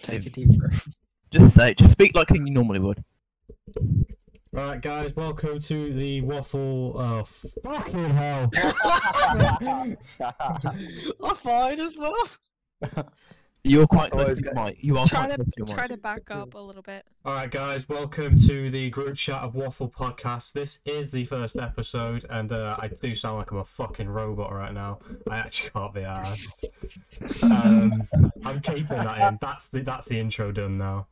Just take a deep breath. Just say, just speak like you normally would. Right, guys, welcome to the waffle. Oh, fucking hell! I'm fine as well. You're quite close it's to your mic. You are Try quite to close to try to back up a little bit. All right, guys, welcome to the group chat of Waffle Podcast. This is the first episode, and uh, I do sound like I'm a fucking robot right now. I actually can't be asked. Um, I'm keeping that in. That's the that's the intro done now.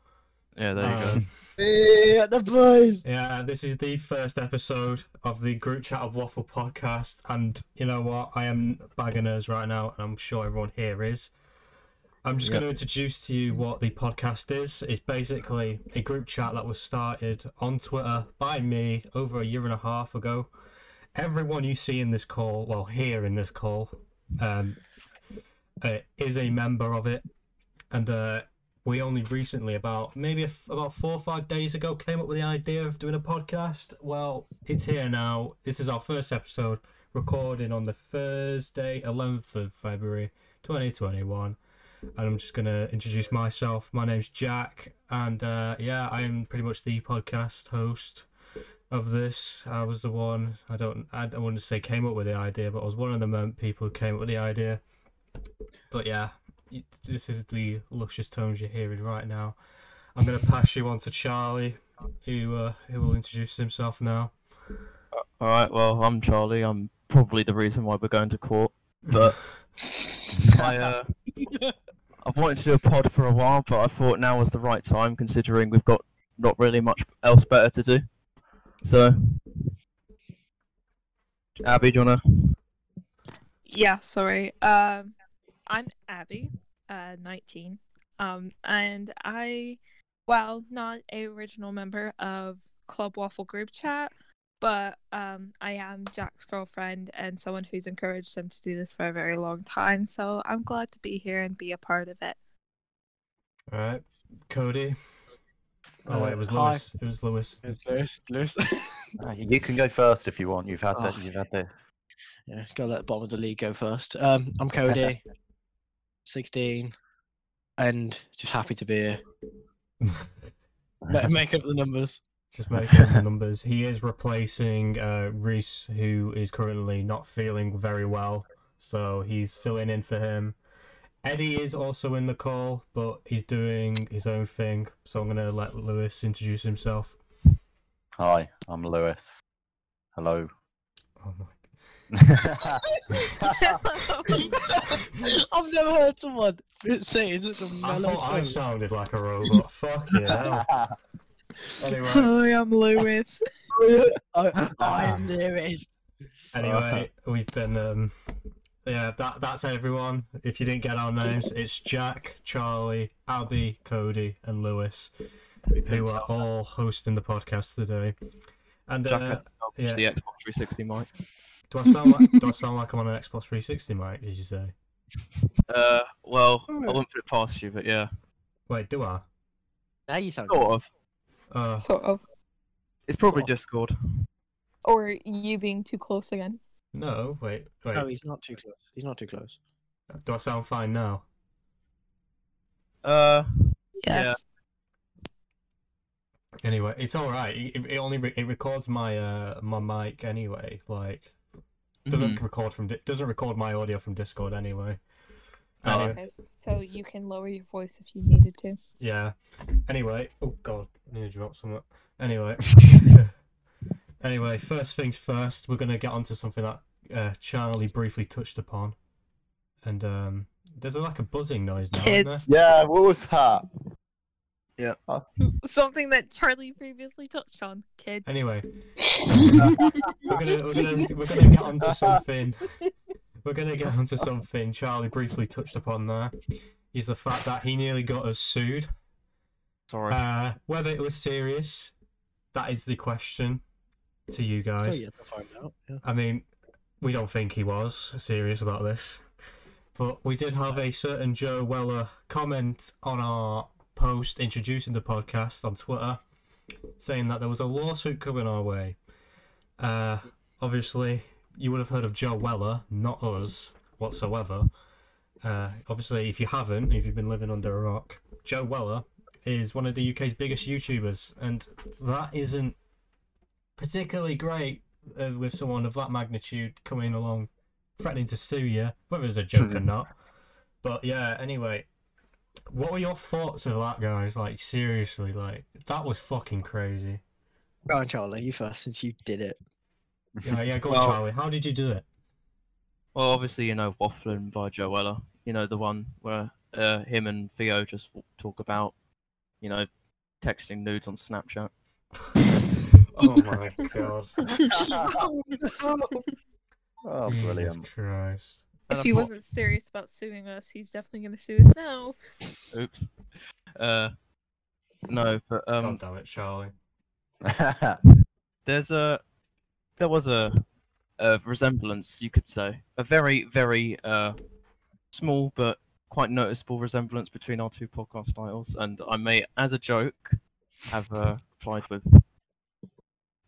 Yeah, there you go. Um, Yeah, the boys. Yeah, this is the first episode of the group chat of Waffle podcast, and you know what? I am bagging us right now, and I'm sure everyone here is. I'm just Yep. going to introduce to you what the podcast is. It's basically a group chat that was started on Twitter by me over a year and a half ago. Everyone you see in this call, well, here in this call, um, uh, is a member of it, and uh, we only recently, about maybe f about four or five days ago, came up with the idea of doing a podcast. Well, it's here now. This is our first episode, recording on the Thursday, 11th of February, 2021. And I'm just going to introduce myself. My name's Jack, and uh, yeah, I am pretty much the podcast host of this. I was the one, I don't, I don't want to say came up with the idea, but I was one of the mem- people who came up with the idea. But yeah, this is the luscious tones you're hearing right now. I'm going to pass you on to Charlie, who uh, who will introduce himself now. All right. Well, I'm Charlie. I'm probably the reason why we're going to court. But I, uh, I've wanted to do a pod for a while, but I thought now was the right time, considering we've got not really much else better to do. So, Abby, do you wanna? Yeah, sorry. Um, I'm Abby, uh, 19. Um, and I, well, not a original member of Club Waffle group chat, but um, I am Jack's girlfriend and someone who's encouraged him to do this for a very long time. So I'm glad to be here and be a part of it. All right, Cody. Oh wait, it was Uh, hi. Lewis. It was Lewis. It's Lewis. Lewis. Uh, you can go first if you want. You've had the, Oh. you've had the. yeah, gotta let the bottom of the league go first. Um, I'm Cody, 16, and just happy to be here. Ma- Make up the numbers. Just making the numbers. He is replacing uh, Reese, who is currently not feeling very well, so he's filling in for him. Eddie is also in the call, but he's doing his own thing, so I'm gonna let Lewis introduce himself. Hi, I'm Lewis. Hello. Oh my. I've never heard someone say it in such a I thought I sounded like a robot. Fuck yeah. Anyway, Hi, I'm Lewis. I, I'm Lewis. anyway, we've been um, yeah, that that's everyone. If you didn't get our names, it's Jack, Charlie, Abby, Cody, and Lewis. who are all hosting the podcast today. And Jack uh, had to yeah. the Xbox 360 mic. do I sound like do I sound like I'm on an Xbox 360 mic? Did you say? Uh, well, I wouldn't put it past you, but yeah, Wait, do I? Now you sound sort of. Uh, Sort of. It's probably Oh. Discord. Or you being too close again. no, wait, wait. No, he's not too close. He's not too close. Do I sound fine now? Uh, Yes. Yeah. Anyway, it's all right. It, it only re- it records my uh my mic anyway. Like doesn't mhm. record from Di- doesn't record my audio from Discord anyway. Oh, Okay, so you can lower your voice if you needed to. Yeah. Anyway, oh god, I need to drop something. Anyway. anyway, first things first, we're gonna get onto something that uh, Charlie briefly touched upon, and um, there's a, like a buzzing noise now. isn't Kids. yeah, what was that? Yeah. Something that Charlie previously touched on. Kids. Anyway, we're gonna we're gonna we're gonna get onto something. We're gonna get onto something Charlie briefly touched upon there. Is the fact that he nearly got us sued. Sorry. Uh, whether it was serious, that is the question to you guys. Still yet to find out. Yeah. I mean, we don't think he was serious about this, but we did have a certain Joe Weller comment on our post introducing the podcast on Twitter, saying that there was a lawsuit coming our way. Uh, obviously, you would have heard of Joe Weller, not us whatsoever. Uh, obviously, if you haven't, if you've been living under a rock, Joe Weller is one of the UK's biggest YouTubers, and that isn't particularly great uh, with someone of that magnitude coming along threatening to sue you, whether it's a joke or not. But yeah, anyway, what were your thoughts of that, guys? Like, seriously, like, that was fucking crazy. Go on, Charlie, you first since you did it. Yeah, yeah, go Well- on, Charlie. How did you do it? Well, obviously, you know, Waffling by Joe Weller. You know, the one where uh, him and Theo just talk about, you know, texting nudes on Snapchat. oh my god. Oh, Jesus brilliant. Christ. And If he wasn't serious about suing us, he's definitely going to sue us now. Oops. Uh, no, but um, God damn it, Charlie. there's a there was a, a resemblance you could say. A very very uh small but quite noticeable resemblance between our two podcast styles, and i may as a joke have uh, applied with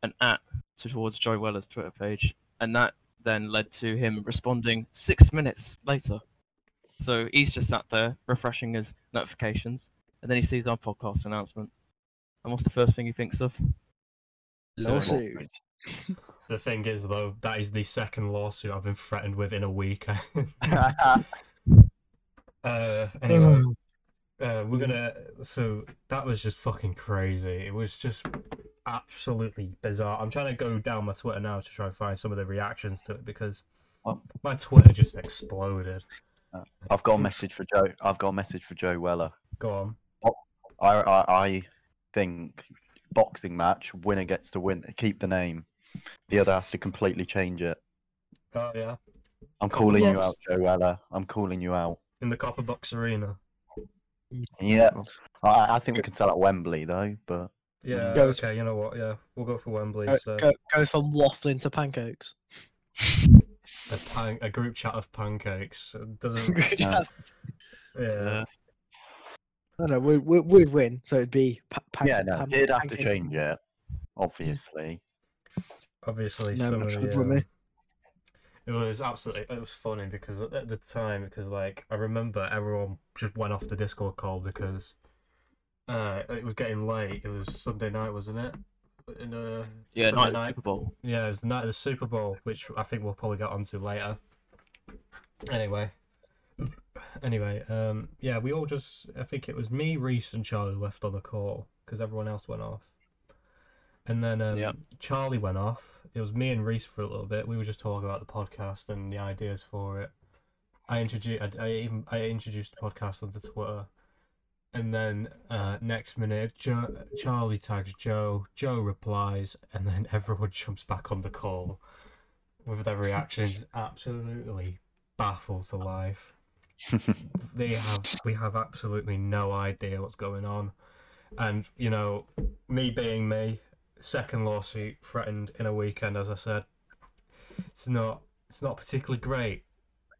an at towards joe weller's twitter page. And that then led to him responding six minutes later. So he's just sat there refreshing his notifications. And then he sees our podcast announcement. And what's the first thing he thinks of? Lawsuit. The thing is, though, that is the second lawsuit I've been threatened with in a week. uh, anyway, uh, we're gonna. So that was just fucking crazy. It was just absolutely bizarre. I'm trying to go down my Twitter now to try and find some of the reactions to it because my Twitter just exploded. I've got a message for Joe. I've got a message for Joe Weller. Go on. I, I, I think boxing match winner gets to win. Keep the name. The other has to completely change it. Oh yeah, I'm Copper calling you out, Joe Weller. I'm calling you out. in the Copper Box Arena. Yeah, I, I think we can sell at Wembley though. But Yeah. Goes- Okay. You know what? Yeah, we'll go for Wembley. Go, so go, go from waffling to pancakes. a, pan- a group chat of pancakes It doesn't. Yeah. Yeah. No, no, we, we, we'd win, so it'd be pa- pan- yeah, no, pan- he'd have to change it. Obviously. Obviously No, some of the, um, it was absolutely it was funny because at at the time because like I remember everyone just went off the Discord call because uh it was getting late. It was Sunday night, wasn't it? In uh yeah Sunday night, night. super bowl yeah, it was the night of the Super Bowl, which I think we'll probably get onto later. Anyway. Anyway, um, yeah, we all just, I think it was me, Reese, and Charlie left on the call because everyone else went off. And then um, Yeah. Charlie went off. It was me and Reese for a little bit. We were just talking about the podcast and the ideas for it. I introduced, I, I even, I introduced the podcast onto Twitter. And then uh, next minute, jo- Charlie tags Joe. Joe replies, and then everyone jumps back on the call with their reactions absolutely baffled to life. They have, we have absolutely no idea what's going on, and you know, me being me, second lawsuit threatened in a weekend, as I said. It's not, it's not particularly great.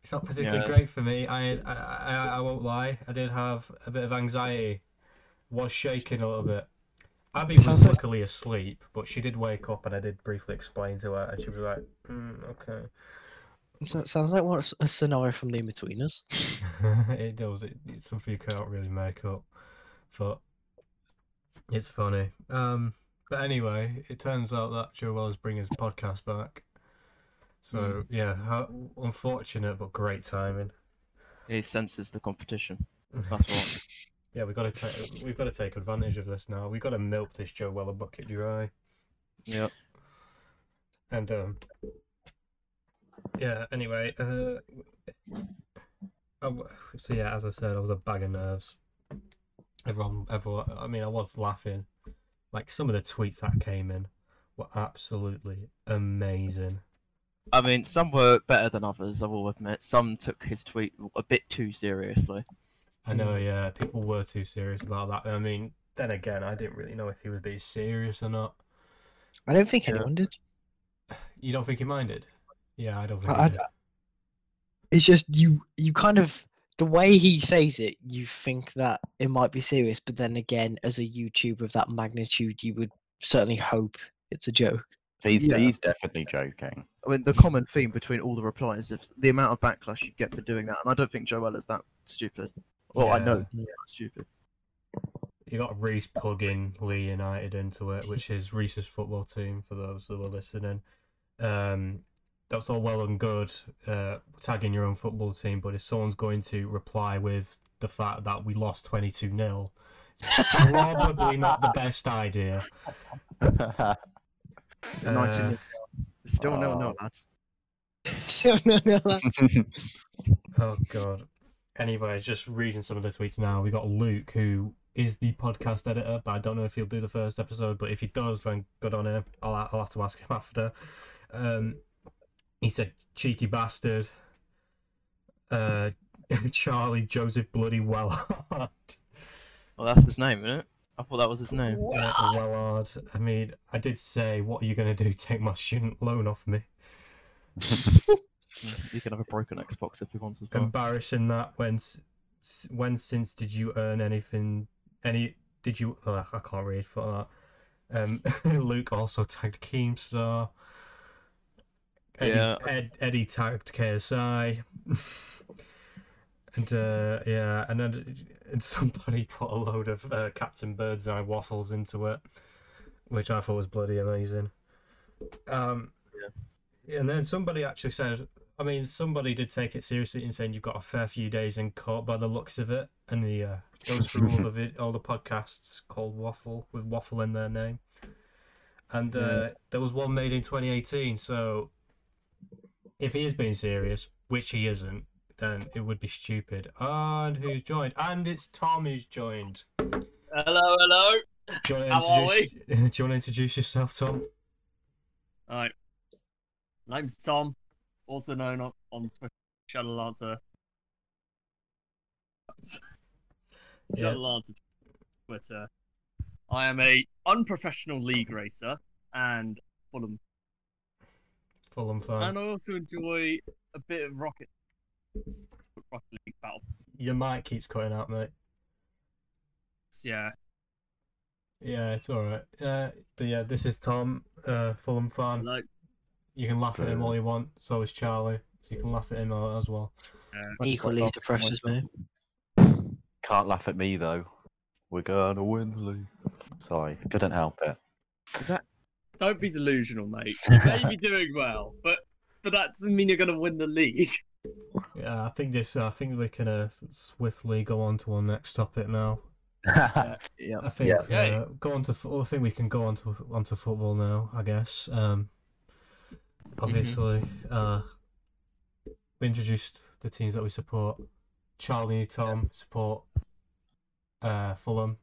It's not particularly Yeah. great for me. I, I, I, I won't lie. I did have a bit of anxiety. Was shaking a little bit. Abby was Sounds like- luckily asleep, but she did wake up, and I did briefly explain to her, and she was like, mm, "Okay." So, sounds like what's a scenario from the In-Betweeners. it does. It, it's something you can't really make up, but it's funny. Um, but anyway, it turns out that Joe Wells bringing his podcast back. So yeah, how, unfortunate but great timing. he senses the competition that's what yeah, we got to take we've got to take advantage of this now. We've got to milk this Joe Weller bucket dry. yeah And um, yeah. Anyway, uh, I so yeah, as I said, I was a bag of nerves. Everyone, everyone. I mean, I was laughing. Like some of the tweets that came in were absolutely amazing. I mean, some were better than others. I will admit. Some took his tweet a bit too seriously. I know, yeah, people were too serious about that. I mean, then again, I didn't really know if he was being serious or not. I don't think Yeah. anyone did. You don't think he minded? Yeah, I don't think. I, he I- it's just you. You kind of the way he says it, you think that it might be serious, but then again, as a YouTuber of that magnitude, you would certainly hope it's a joke. He's Yeah. he's definitely joking. I mean, the common theme between all the replies is the amount of backlash you get for doing that, and I don't think Joel is that stupid. Well, I know Yeah. he's not stupid. you got Reese plugging Lee United into it, which is Reese's football team for those that were listening. Um, that's all well and good, uh, tagging your own football team, but if someone's going to reply with the fact that we lost 22 0, probably not the best idea. 19 Uh, still no, no, Oh. lads. no, no, no. Oh god. Anyway, just reading some of the tweets now. We got Luke, who is the podcast editor, but I don't know if he'll do the first episode. But if he does, then good on him. I'll I'll have to ask him after. Um, he said, "Cheeky bastard." Uh, Charlie Joseph Bloody Wellard. Well, that's his name, isn't it? I thought that was his name. Yeah, Wellard. I mean, I did say, "What are you gonna do? Take my student loan off me?" You can have a broken Xbox if you want as well. embarrassing that when s- s- when since did you earn anything any did you oh, I can't read for that um Luke also tagged Keemstar Eddie, Yeah. Ed, Eddie tagged KSI and uh yeah and then and somebody put a load of uh, Captain Birdseye waffles into it which I thought was bloody amazing. Um and then somebody actually said I mean, somebody did take it seriously in saying you've got a fair few days in court by the looks of it, and the uh, goes through all the vid- all the podcasts called Waffle with Waffle in their name, and uh, there was one made in 2018. So, if he is being serious, which he isn't, then it would be stupid. And who's joined? And it's Tom who's joined. Hello, hello. Do you want to How are introduce, do you want to introduce yourself, Tom? Alright. Name's Tom, also known on, on Twitter, Shuttle Lancer. Yeah. Lancer Twitter. I am a unprofessional league racer and Fulham. Fulham fan. And I also enjoy a bit of Rocket Rocket League Battle. Your mic keeps cutting out, mate. Yeah. Yeah, it's alright. Uh, but yeah, this is Tom, uh, Fulham fan. Like You can laugh at him all you want. So is Charlie. So you can laugh at him uh, as well. Equally as depressed as me. Can't laugh at me though. We're gonna win the league. Sorry, couldn't help it. Is that don't be delusional, mate. You may be doing well, but but that doesn't mean you're gonna win the league. Yeah, I think this. I think we can uh, swiftly go on to our next topic now. yeah? I think Yeah. Yeah. uh, go on to. fo- I think we can go on to onto football now. I guess. Um, obviously, uh, we introduced the teams that we support. Charlie, Tom support uh, Fulham,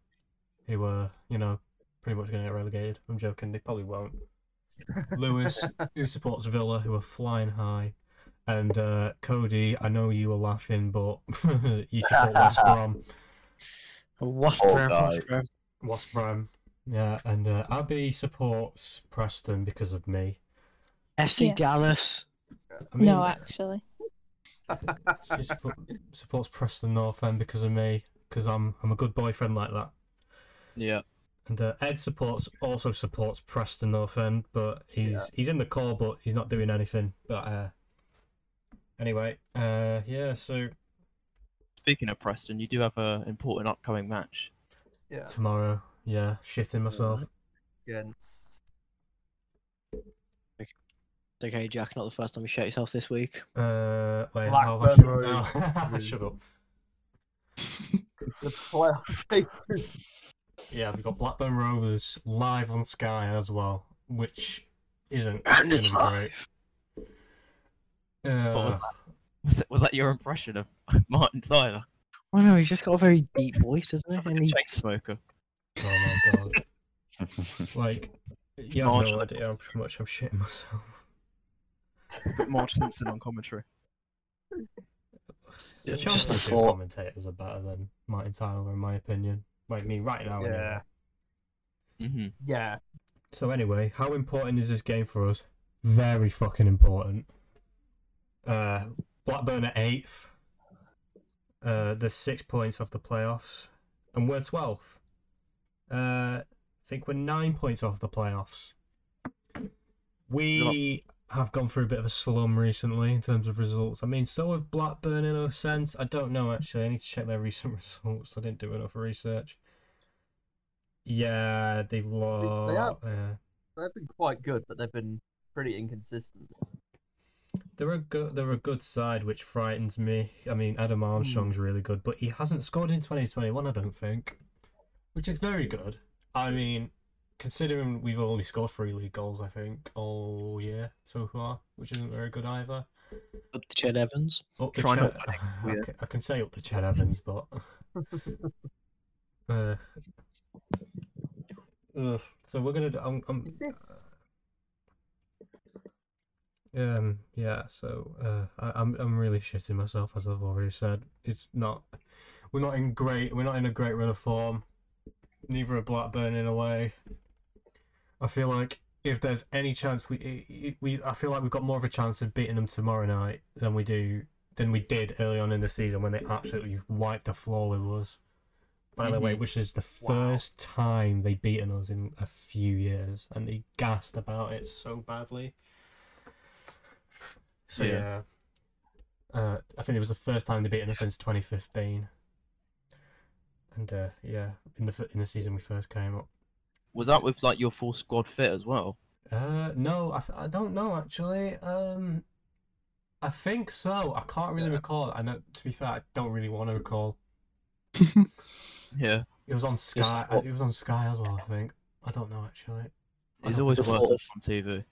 who were you know pretty much going to get relegated. I'm joking. They probably won't. Lewis, who supports Villa, who are flying high. And uh, Cody, I know you were laughing, but you support West Brom. What's Oh, Bram? God. West Brom. Yeah, and uh, Abby supports Preston because of me. FC Yes. Dallas. I mean, no, actually. she suppo- supports Preston North End because of me, because I'm I'm a good boyfriend like that. Yeah. And uh, Ed supports also supports Preston North End, but he's he's in the call, but he's not doing anything. But uh, anyway, uh, yeah. So Speaking of Preston, you do have an important upcoming match. Yeah. tomorrow, yeah, shitting myself. Against Okay, Jack, not the first time you shot yourself this week. Uh, wait, how have I Blackburn shut- no, Rovers. shut up. the playoff takers. Yeah, we've got Blackburn Rovers live on Sky as well, which isn't And it's gonna great. was Uh, Was that, was that your impression of Martin Tyler? Oh no, he's just got a very deep voice, doesn't Sounds he? like And a he, chain smoker. oh my god. Like, yeah, I have Marshall. no idea how much I'm shitting myself. Marge Simpson on commentary. The Just Chelsea a commentators are better than Martin Tyler, in my opinion. Like, I mean, right now. anyway. Mm-hmm. Yeah. So anyway, how important is this game for us? Very fucking important. Uh, Blackburn at eighth. Uh, they're six points off the playoffs, and we're twelfth. Uh, I think we're nine points off the playoffs. We have gone through a bit of a slum recently in terms of results. I mean, so have Blackburn in a sense. I don't know actually. I need to check their recent results. I didn't do enough research. Yeah, they've lost. have- Yeah. They've been quite good, but they've been pretty inconsistent. They're a good, they're a good side, which frightens me. I mean, Adam Armstrong's hmm. really good, but he hasn't scored in 2021, I don't think, which is very good. I mean, considering we've only scored three league goals, I think, all year so far, which isn't very good either. Up to Ched Evans. Up to Try not Ched- I, can, I can say up to Ched Evans, but uh, ugh. so we're gonna. do- I'm, I'm, Is this? Um, yeah, so uh, I, I'm I'm really shitting myself as I've already said. It's not we're not in great we're not in a great run of form. Neither are Blackburn in a way. I feel like if there's any chance we we I feel like we've got more of a chance of beating them tomorrow night than we do than we did early on in the season when they absolutely wiped the floor with us. By the way, Mhm. which is the Wow. first time they've beaten us in a few years, and they gassed about it so badly. So yeah, Yeah. uh, I think it was the first time they beaten us since 2015. And uh, yeah, in the in the season we first came up. Was that with like your full squad fit as well? Uh, no, I, I don't know actually. Um, I think so. I can't really Yeah. recall. I know. To be fair, I don't really want to recall. Yeah, It was on Sky. what- It was on Sky as well. I think. I don't know actually. I it's always think worth it on TV.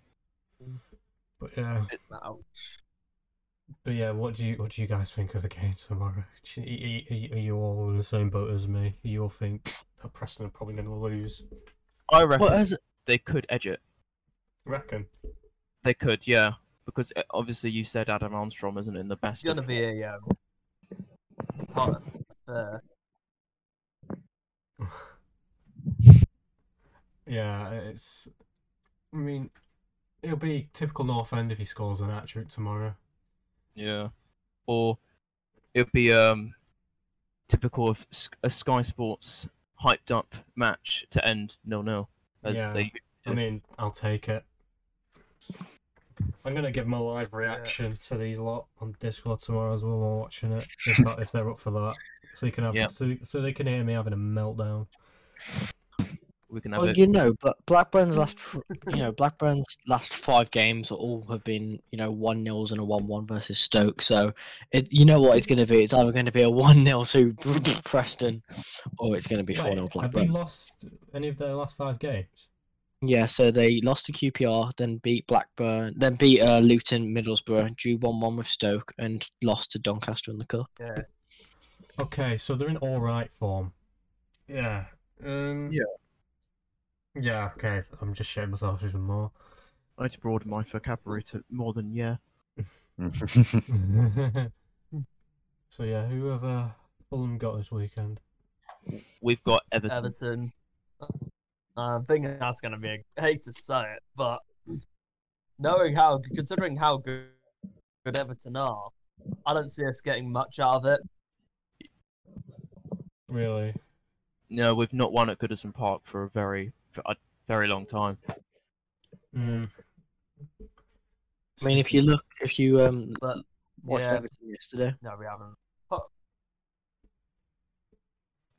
But yeah, but yeah. What do you what do you guys think of the game tomorrow? Do Are you, are you all in the same boat as me? You all think that Preston are probably going to lose? I reckon Well, as they could edge it. Reckon. They could, yeah, because uh, obviously you said Adam Armstrong isn't in the It's best. gonna of be a um. Top, uh, Yeah, it's. I mean, it'll be typical North End if he scores an hat trick tomorrow. Yeah, or it'll be um typical of S- a Sky Sports hyped up match to end nil nil as Yeah. they. I mean, I'll take it. I'm gonna give my live reaction to these lot on Discord tomorrow as well while watching it, if that, if they're up for that, so you can have Yeah. so, so they can hear me having a meltdown. We can have well, it. you know, but Blackburn's last, you know, Blackburn's last five games all have been, you know, one nils and a one-one versus Stoke. So, it, you know what it's going to be? It's either going to be a one 0 to Preston, or it's going to be four 0 Wait, have they lost any of their last five games? Yeah, so they lost to QPR, then beat Blackburn, then beat uh, Luton, Middlesbrough, drew one-one with Stoke, and lost to Doncaster in the cup. yeah. Okay, so they're in all right form. Yeah. Um, Yeah. Yeah. Okay, I'm just shitting myself even more. I need to broaden my vocabulary to more than yeah. so yeah, who have uh, Fulham got this weekend? We've got Everton. Everton. Uh, I think that's gonna be. A, I hate to say it, but knowing how, considering how good, good Everton are, I don't see us getting much out of it. Really? No, we've not won at Goodison Park for a very, for a very long time. Mm. I mean, if you look, if you um But watched yeah, Everton yesterday, no, we haven't.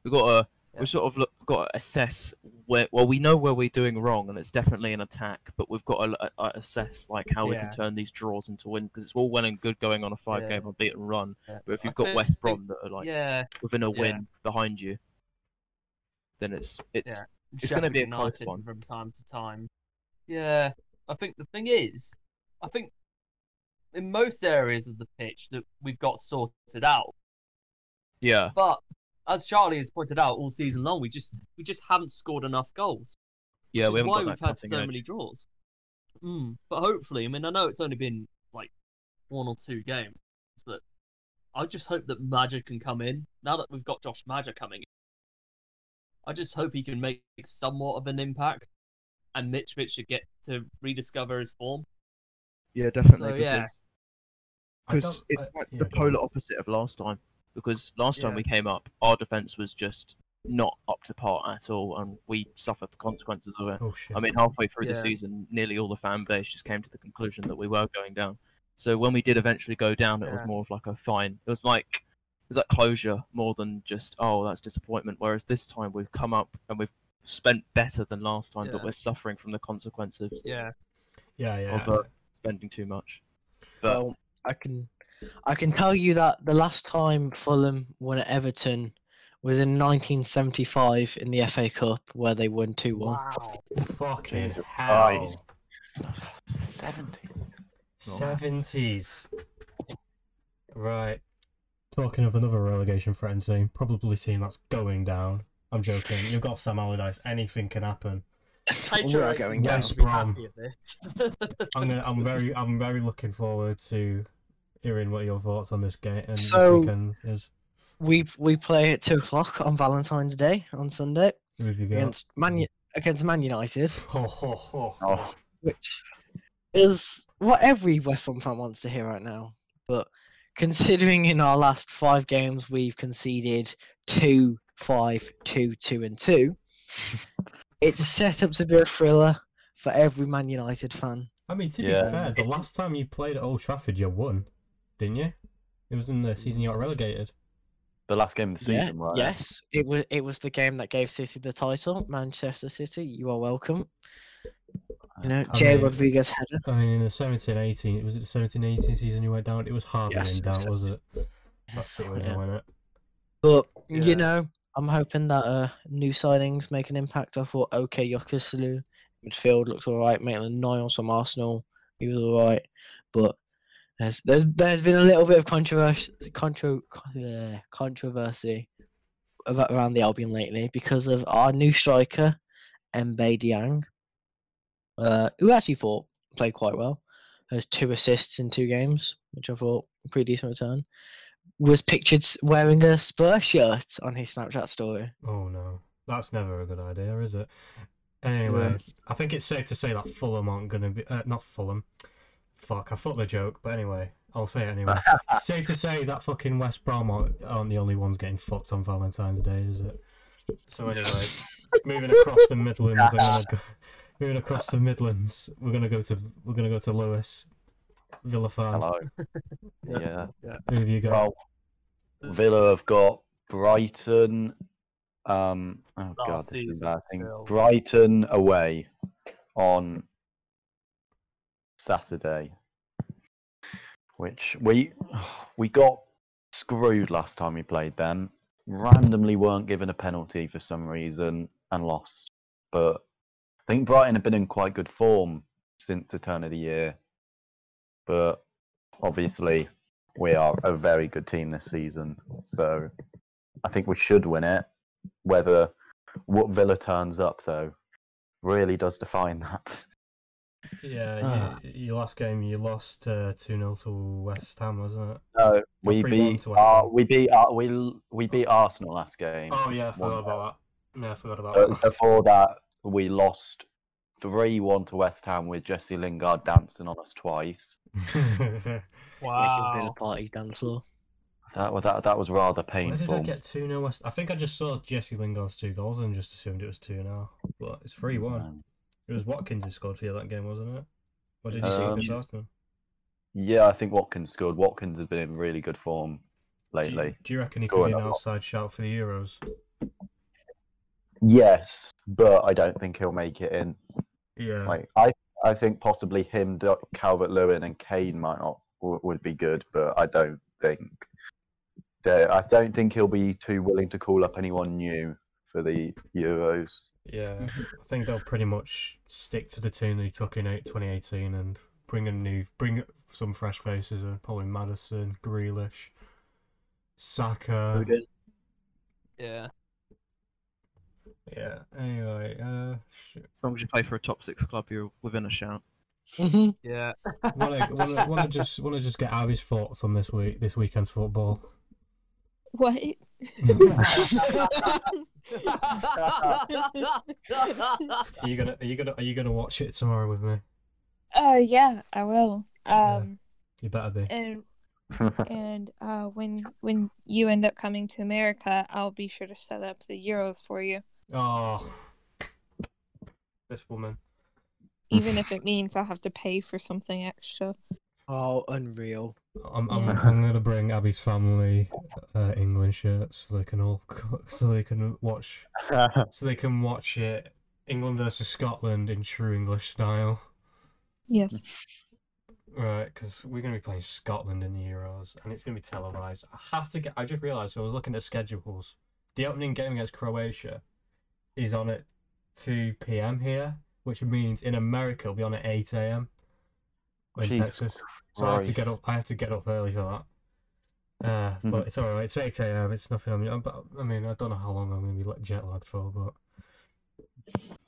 We've got a Yeah. we've sort of look, got to assess where. Well, we know where we're doing wrong, and it's definitely an attack. But we've got to uh, assess like how we can turn these draws into wins because it's all well and good going on a five-game Yeah. unbeaten run. Yeah. But if you've got think- West Brom that are like yeah, within a yeah. win behind you, then it's it's It's gonna be a Sheffield close one. from time to time. Yeah, I think the thing is, I think in most areas of the pitch that we've got sorted out, yeah. but as Charlie has pointed out all season long, we just we just haven't scored enough goals. Yeah, which is why we've had so edge. many draws. Mm, but hopefully, I mean, I know it's only been like one or two games, but I just hope that Maja can come in now that we've got Josh Maja coming in. I just hope he can make somewhat of an impact, and Mitch Mitch should get to rediscover his form. Yeah, definitely, So, yeah. Because it's I- like yeah, the polar opposite of last time. Because last time Yeah. we came up, our defense was just not up to par at all, and we suffered the consequences of it. Oh shit. I mean, halfway through the season, nearly all the fan base just came to the conclusion that we were going down. So when we did eventually go down, it Yeah. was more of like a fine. It was like it was like closure more than just oh that's disappointment. Whereas this time we've come up and we've spent better than last time, but we're suffering from the consequences yeah. Yeah, yeah. of uh, spending too much. But Well, I can, I can tell you that the last time Fulham won at Everton was in 1975 in the FA Cup, where they won two one. Wow. Fucking hell. Christ. It's the 70s. Seventies. Right. Talking of another relegation threatened team, probably team that's going down. I'm joking. You've got Sam Allardyce. Anything can happen. We are going down. West Brom. happy with it. I'm gonna, I'm very I'm very looking forward to hearing what your thoughts on this game and So- weekend is. We we play at two o'clock on Valentine's Day on Sunday With you go. against Man against Man United, Ho, ho, ho. Oh, which is what every West Brom fan wants to hear right now. But considering in our last five games we've conceded two, five, two, two, and two, it's set up to be a thriller for every Man United fan. I mean, to Yeah. be fair, the last time you played at Old Trafford, you won, didn't you? It was in the season you got relegated. the last game of the Yeah, season, right? Yes, it was. It was the game that gave City the title. Manchester City, you are welcome. You know, I Jay mean- Rodriguez header. I mean, in the 17 18, was it the 17 18 season you went down? It was hardly Yes, in was doubt, was it? That's City were Yeah. win it. But Yeah. you know, I'm hoping that uh, new signings make an impact. I thought Okay Yokuşlu midfield looks alright. Maitland Niles from Arsenal, he was alright. But there's there's there's been a little bit of controversy contro, uh, controversy about, around the Albion lately because of our new striker, Mbaye Diagne, uh, who actually thought played quite well. Has two assists in two games, which I thought a pretty decent return was pictured wearing a Spurs shirt on his Snapchat story. Oh no, that's never a good idea, is it? Anyway, Yes. I think it's safe to say that Fulham aren't gonna be. Uh, not Fulham. Fuck, I thought the joke, but anyway, I'll say it anyway. safe to say that fucking West Brom aren't, aren't the only ones getting fucked on Valentine's Day, is it? So anyway, moving across the Midlands, I'm gonna go, moving across the Midlands, we're gonna go to we're gonna go to Lewis, Villa fan. Hello. yeah. Who have you got? Well, Villa have got Brighton. Um, oh Last god, this is season embarrassing. still. Brighton away on Saturday, which we we got screwed last time we played them. Randomly weren't given a penalty for some reason and lost. But I think Brighton have been in quite good form since the turn of the year. But obviously, we are a very good team this season. So I think we should win it. Whether what Villa turns up, though, really does define that. Yeah, Ah. you, your last game you lost uh, two 0 to West Ham, wasn't it? No, we 3-1 beat uh, we beat uh, we l- we beat Arsenal last game. Oh yeah, I One forgot about that. Yeah, I forgot about But before that, we lost three one to West Ham with Jesse Lingard dancing on us twice. that. Wow. Villa parties down the floor. That wa- that that was rather Where did I painful. get two 0 West? I think I just saw Jesse Lingard's two goals and just assumed it was two 0 But it's three one. Um, It was Watkins who scored for you that game, wasn't it? Or did you see Um, against Arsenal? Yeah, I think Watkins scored. Watkins has been in really good form Do you, lately. do you reckon he could be an outside shout for the Euros? Yes, but I don't think he'll make it in. Yeah. Like I, I think possibly him, Calvert Lewin, and Kane might not w- would be good, but I don't think. that- I don't think he'll be too willing to call up anyone new for the Euros. Yeah, I think they'll pretty much stick to the team they took in eight- 2018 and bring a new, bring some fresh faces in. Probably Maddison, Grealish, Saka. Yeah. Yeah. Anyway, uh, shit. as long as you play for a top six club, you're within a shout. Yeah. wanna, wanna, wanna just wanna just get Abby's thoughts on this week, this weekend's football. What? Are you gonna, are you gonna, are you gonna watch it tomorrow with me? uh, yeah, I will. Yeah. Um, You better be. and and uh, when when you end up coming to America, I'll be sure to set up the Euros for you, Oh, this woman. even if it means I'll have to pay for something extra. Oh, unreal. I'm I'm, Yeah. I'm gonna bring Abby's family uh, England shirts so they can all so they can watch so they can watch it England versus Scotland in true English style. Yes. Right, because we're going to be playing Scotland in the Euros, and it's going to be televised. I have to get. I just realised I was looking at schedules. The opening game against Croatia is on at two p.m. here, which means in America it'll be on at eight a.m. in Jesus Texas. So I have to get up. I have to get up early for that. Uh, Mhm. but it's all right. It's eight a.m. It's nothing. I mean, I'm- but I mean, I don't know how long I'm going to be jet lagged for, but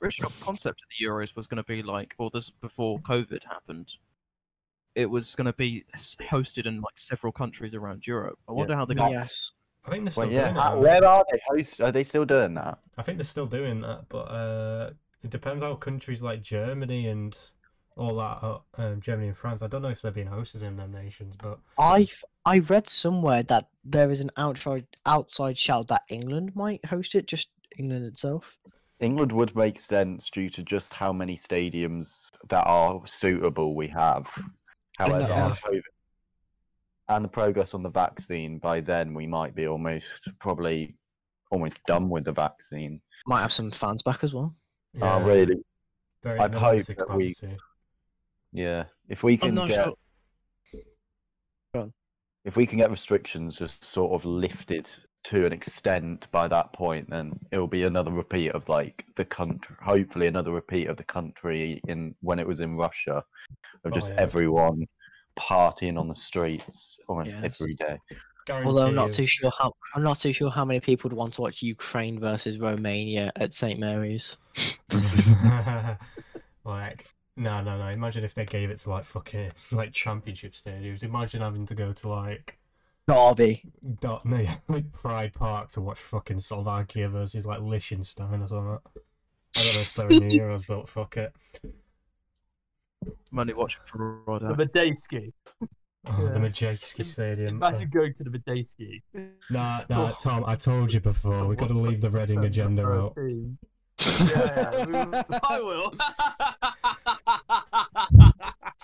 original concept of the Euros was going to be like, or this before COVID happened. It was going to be hosted in like several countries around Europe. I wonder how they got. Yes. I think they're still Well, yeah. doing it. uh, now. Where are they host? Are they still doing that? I think they're still doing that, but uh, it depends how countries like Germany and all that, uh, um, Germany and France. I don't know if they're being hosted in them nations, but I I read somewhere that there is an outside outside shout that England might host it, just England itself. England would make sense due to just how many stadiums that are suitable we have. However, Yeah. COVID and the progress on the vaccine, by then we might be almost probably almost done with the vaccine. Might have some fans back as well. yeah, Oh, really? very I'd limited hope that we- Yeah. If we can get sure. If we can get restrictions just sort of lifted to an extent by that point, then it'll be another repeat of like the country. Hopefully, another repeat of the country in when it was in Russia, of Oh, just yeah. everyone partying on the streets almost Yes. every day. Although I'm not Guarantee too sure how I'm not too sure how many people would want to watch Ukraine versus Romania at St Mary's. like, no, no, no. Imagine if they gave it to like fucking like championship stadiums. Imagine having to go to like Derby. Dot, no, yeah, like Pride Park to watch fucking Slovakia versus like Liechtenstein or something. I don't know if they're in the Euros, but fuck it. I'm only watching for The Rodo. Madejski. Oh, Yeah. The Madejski Stadium. Imagine going to the Madejski. Nah, nah, Tom, I told you before. We've got to leave the Reading agenda out. Yeah, we- I will.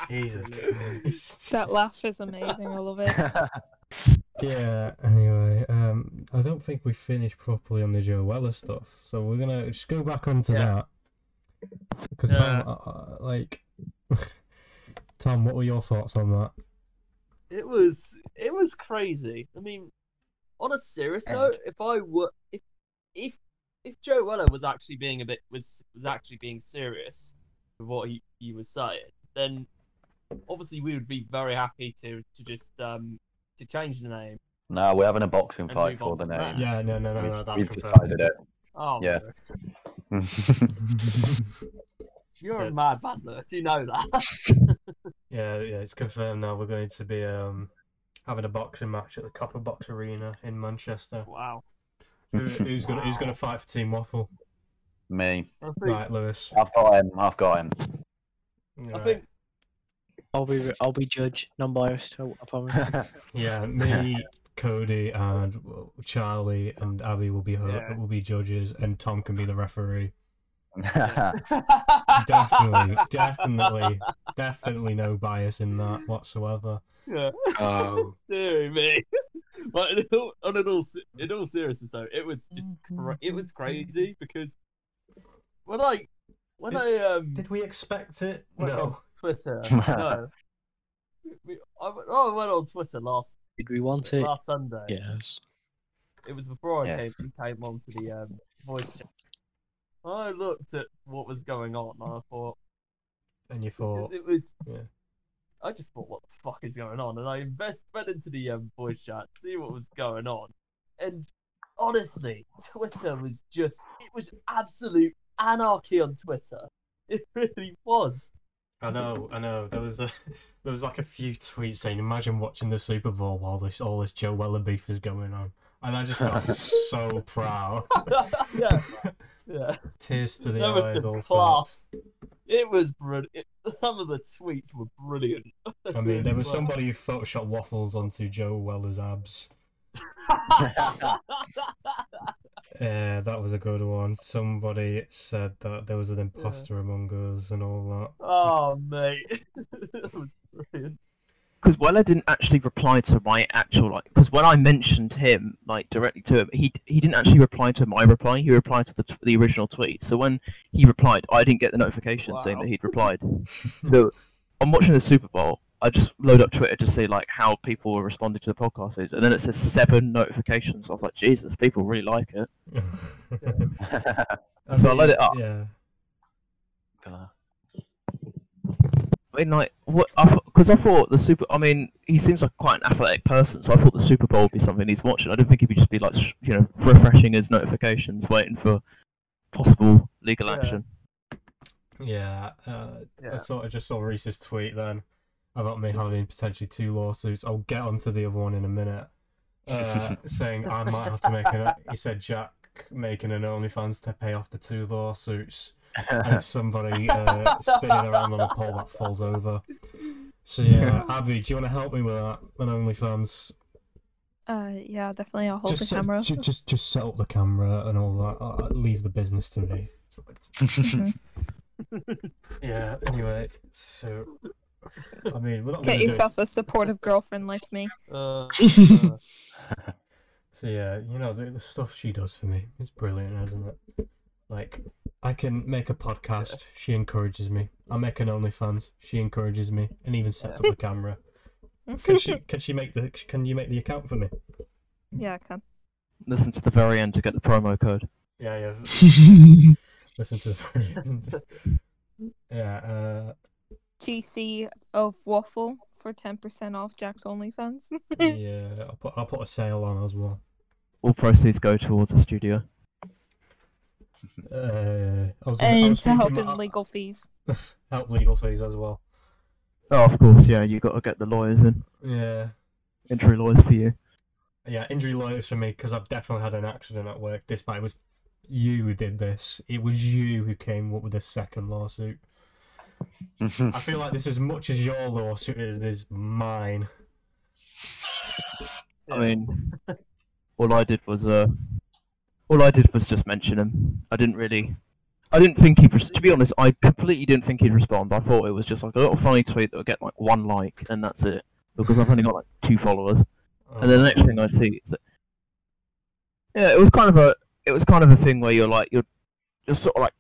Jesus Christ. That laugh is amazing. I love it. Yeah. Anyway, um, I don't think we finished properly on the Joe Weller stuff, so we're gonna just go back onto Yeah. that. Because Yeah. Tom, uh, like, Tom, what were your thoughts on that? it was it was crazy. I mean, on a serious note, if I were if if if Joe Weller was actually being a bit was was actually being serious with what he, he was saying, then obviously we would be very happy to to just um to change the name. No, we're having a boxing fight for the name. Yeah, no, no, no, we've no, that's we've confirmed. decided Oh, Yeah. Lewis. it. You're Yeah. a mad man, Lewis. You know that. Yeah, yeah, it's confirmed now. We're going to be um having a boxing match at the Copper Box Arena in Manchester. wow. Who, who's gonna Who's gonna fight for Team Waffle? Me, think, Right, Lewis. I've got him. I've got him. I think I'll be I'll be judge, non-biased. I I promise. Yeah, me, Cody, and Charlie and Abby will be ho- Yeah. will be judges, and Tom can be the referee. Definitely, definitely, definitely no bias in that whatsoever. yeah. oh. Dear me. But in all, on an all, se- in all seriousness though, it was just cra- it was crazy because when I when Did- I um Did we expect it? No. Twitter, no, we, I, went, I went on Twitter last Did we want it? last Sunday. Yes. It was before I Yes. came came onto the um, voice chat. I looked at what was going on and I thought And you because thought, it was yeah. I just thought, what the fuck is going on? And I invest went into the um, voice chat, see what was going on, and honestly, Twitter was just it was absolute anarchy on Twitter. It really was. I know, I know. There was a, there was like a few tweets saying, "Imagine watching the Super Bowl while this all this Joe Weller beef is going on," and I just felt so proud. yeah, yeah. Tears to the There was eyes. some Also, class. It was brilliant. Some of the tweets were brilliant. I mean, there was somebody who photoshopped waffles onto Joe Weller's abs. Yeah, uh, that was a good one. Somebody said that there was an imposter among us and all that. oh mate, that was brilliant. Because Weller didn't actually reply to my actual like because when I mentioned him like directly to him, he he didn't actually reply to my reply. He replied to the t- the original tweet. So when he replied, I didn't get the notification saying that he'd replied. so I'm watching the Super Bowl. I just load up Twitter to see like how people were responding to the podcast is, and then it says seven notifications. I was like, Jesus, people really like it. I So I let it up. Yeah. Uh. Gonna- I mean, like, what? Because I, thought the Super. I mean, he seems like quite an athletic person, so I thought the Super Bowl would be something he's watching. I don't think he would just be like, sh- you know, refreshing his notifications, waiting for possible legal action. Yeah, uh, I Yeah. thought I just saw Reese's tweet then about me having potentially two lawsuits. I'll get onto the other one in a minute. Uh, saying I might have to make an. He said Jack making an OnlyFans to pay off the two lawsuits, and somebody uh, spinning around on a pole that falls over. So yeah, Abby, do you want to help me with that? An OnlyFans. Uh, yeah, definitely. I'll hold just the set- camera. ju- just just set up the camera and all that. Uh, leave the business to me. Mhm. Yeah. Anyway, so I mean, we're not Get gonna do- yourself a supportive girlfriend like me. Uh, uh, So yeah, you know the, the stuff she does for me is brilliant, isn't it? Like, I can make a podcast. She encourages me. I make an OnlyFans. She encourages me, and even sets up the camera. Can she? Can she make the? Can you make the account for me? yeah, I can. Listen to the very end to get the promo code. Yeah, yeah. Listen to the very end. Yeah. Uh, GC of waffle for ten percent off Jack's OnlyFans. yeah. I'll put I'll put a sale on as well. All proceeds go towards the studio. Uh, I was gonna, I and was to help in legal fees. help legal fees as well. Oh, of course, yeah. You got to get the lawyers in. Yeah. Injury lawyers for you. Yeah, injury lawyers for me because I've definitely had an accident at work. Despite it was you who did this, it was you who came up with the second lawsuit. I feel like this is as much as your lawsuit as it is mine. I mean, all I did was uh, all I did was just mention him. I didn't really, I didn't think he'd. To be honest, I completely didn't think he'd respond. I thought it was just like a little funny tweet that would get like one like, and that's it. Because I've only got like two followers, and then the next thing I see is that, yeah, it was kind of a, it was kind of a thing where you're like, you're, you're sort of like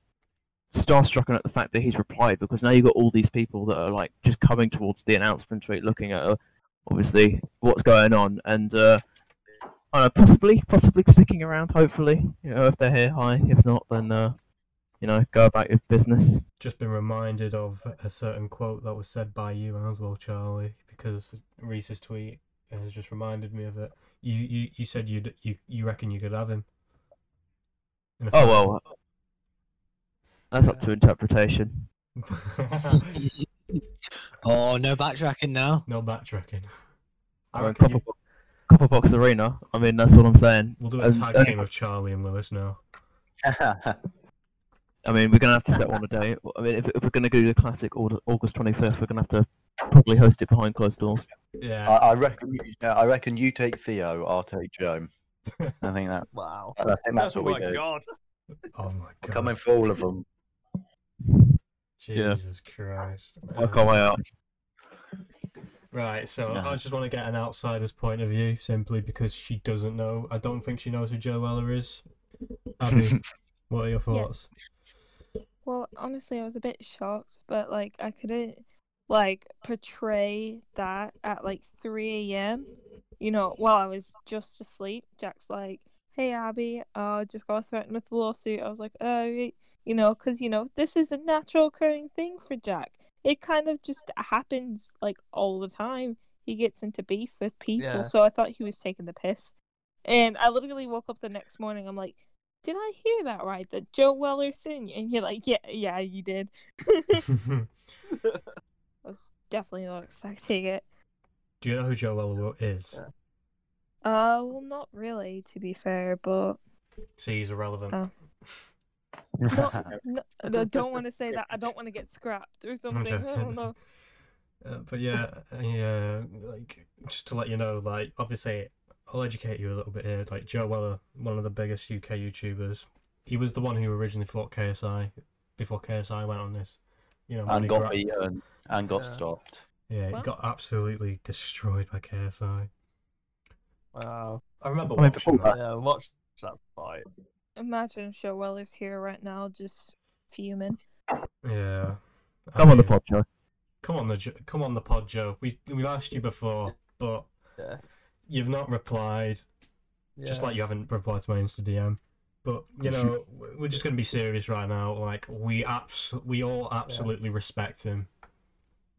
starstruck at the fact that he's replied because now you've got all these people that are like just coming towards the announcement tweet, looking at uh, obviously what's going on, and uh, I don't know, possibly, possibly sticking around. Hopefully, you know, if they're here, hi. If not, then uh, you know, go about your business. just been reminded of a certain quote that was said by you as well, Charlie, because Reese's tweet has just reminded me of it. You you, you said you you you reckon you could have him. Oh well, that's up to interpretation. oh, no backtracking now. no backtracking. I I reckon Copper, you- Copper Box Arena. I mean, that's what I'm saying. we'll do a As- tag uh, team of Charlie and Lewis now. I mean, we're gonna have to set one a day. I mean, if, if we're gonna do the classic Au- August 25th, we're gonna have to probably host it behind closed doors. Yeah. I, I reckon. You, yeah, I reckon you take Theo. I'll take Joe. I think that. wow. I think that's oh what we my do. god. oh my god. Coming for all of them. Yeah. Jesus Christ. Work our way up. Right, so No. I just want to get an outsider's point of view simply because she doesn't know. I don't think she knows who Joe Weller is. Abby, what are your thoughts? Well, honestly, I was a bit shocked, but like I couldn't like portray that at like 3 a.m. You know, while I was just asleep. Jack's like, "Hey, Abby, I uh, just got threatened with a lawsuit." I was like, "Oh, you know, because you know this is a natural occurring thing for Jack. It kind of just happens like all the time. He gets into beef with people, Yeah. so I thought he was taking the piss. And I literally woke up the next morning. I'm like, did I hear that right? That Joe Weller sin? And you're like, yeah, yeah, you did. I was definitely not expecting it. Do you know who Joe Weller is? Yeah. Uh, well, not really, to be fair, but See, he's irrelevant. Oh. No, no, I don't want to say that. I don't want to get scrapped or something. I don't know. Uh, but yeah, yeah, like just to let you know, like obviously I'll educate you a little bit here. Like Joe Weller, one of the biggest UK YouTubers, he was the one who originally fought KSI before KSI went on this. You know, and got grab- beaten and got Yeah. stopped. Yeah, he got absolutely destroyed by KSI. Wow. I remember I mean, watching before that. Yeah, watch that fight. Imagine Joe Weller's here right now, just fuming. Yeah. I Come on the mean, pod, Joe. Come on the Jo- come on the pod, Joe. We we've asked you before, but Yeah. you've not replied. Yeah. Just like you haven't replied to my Insta DM. But you know, we're just gonna be serious right now. Like we abs- we all absolutely respect him.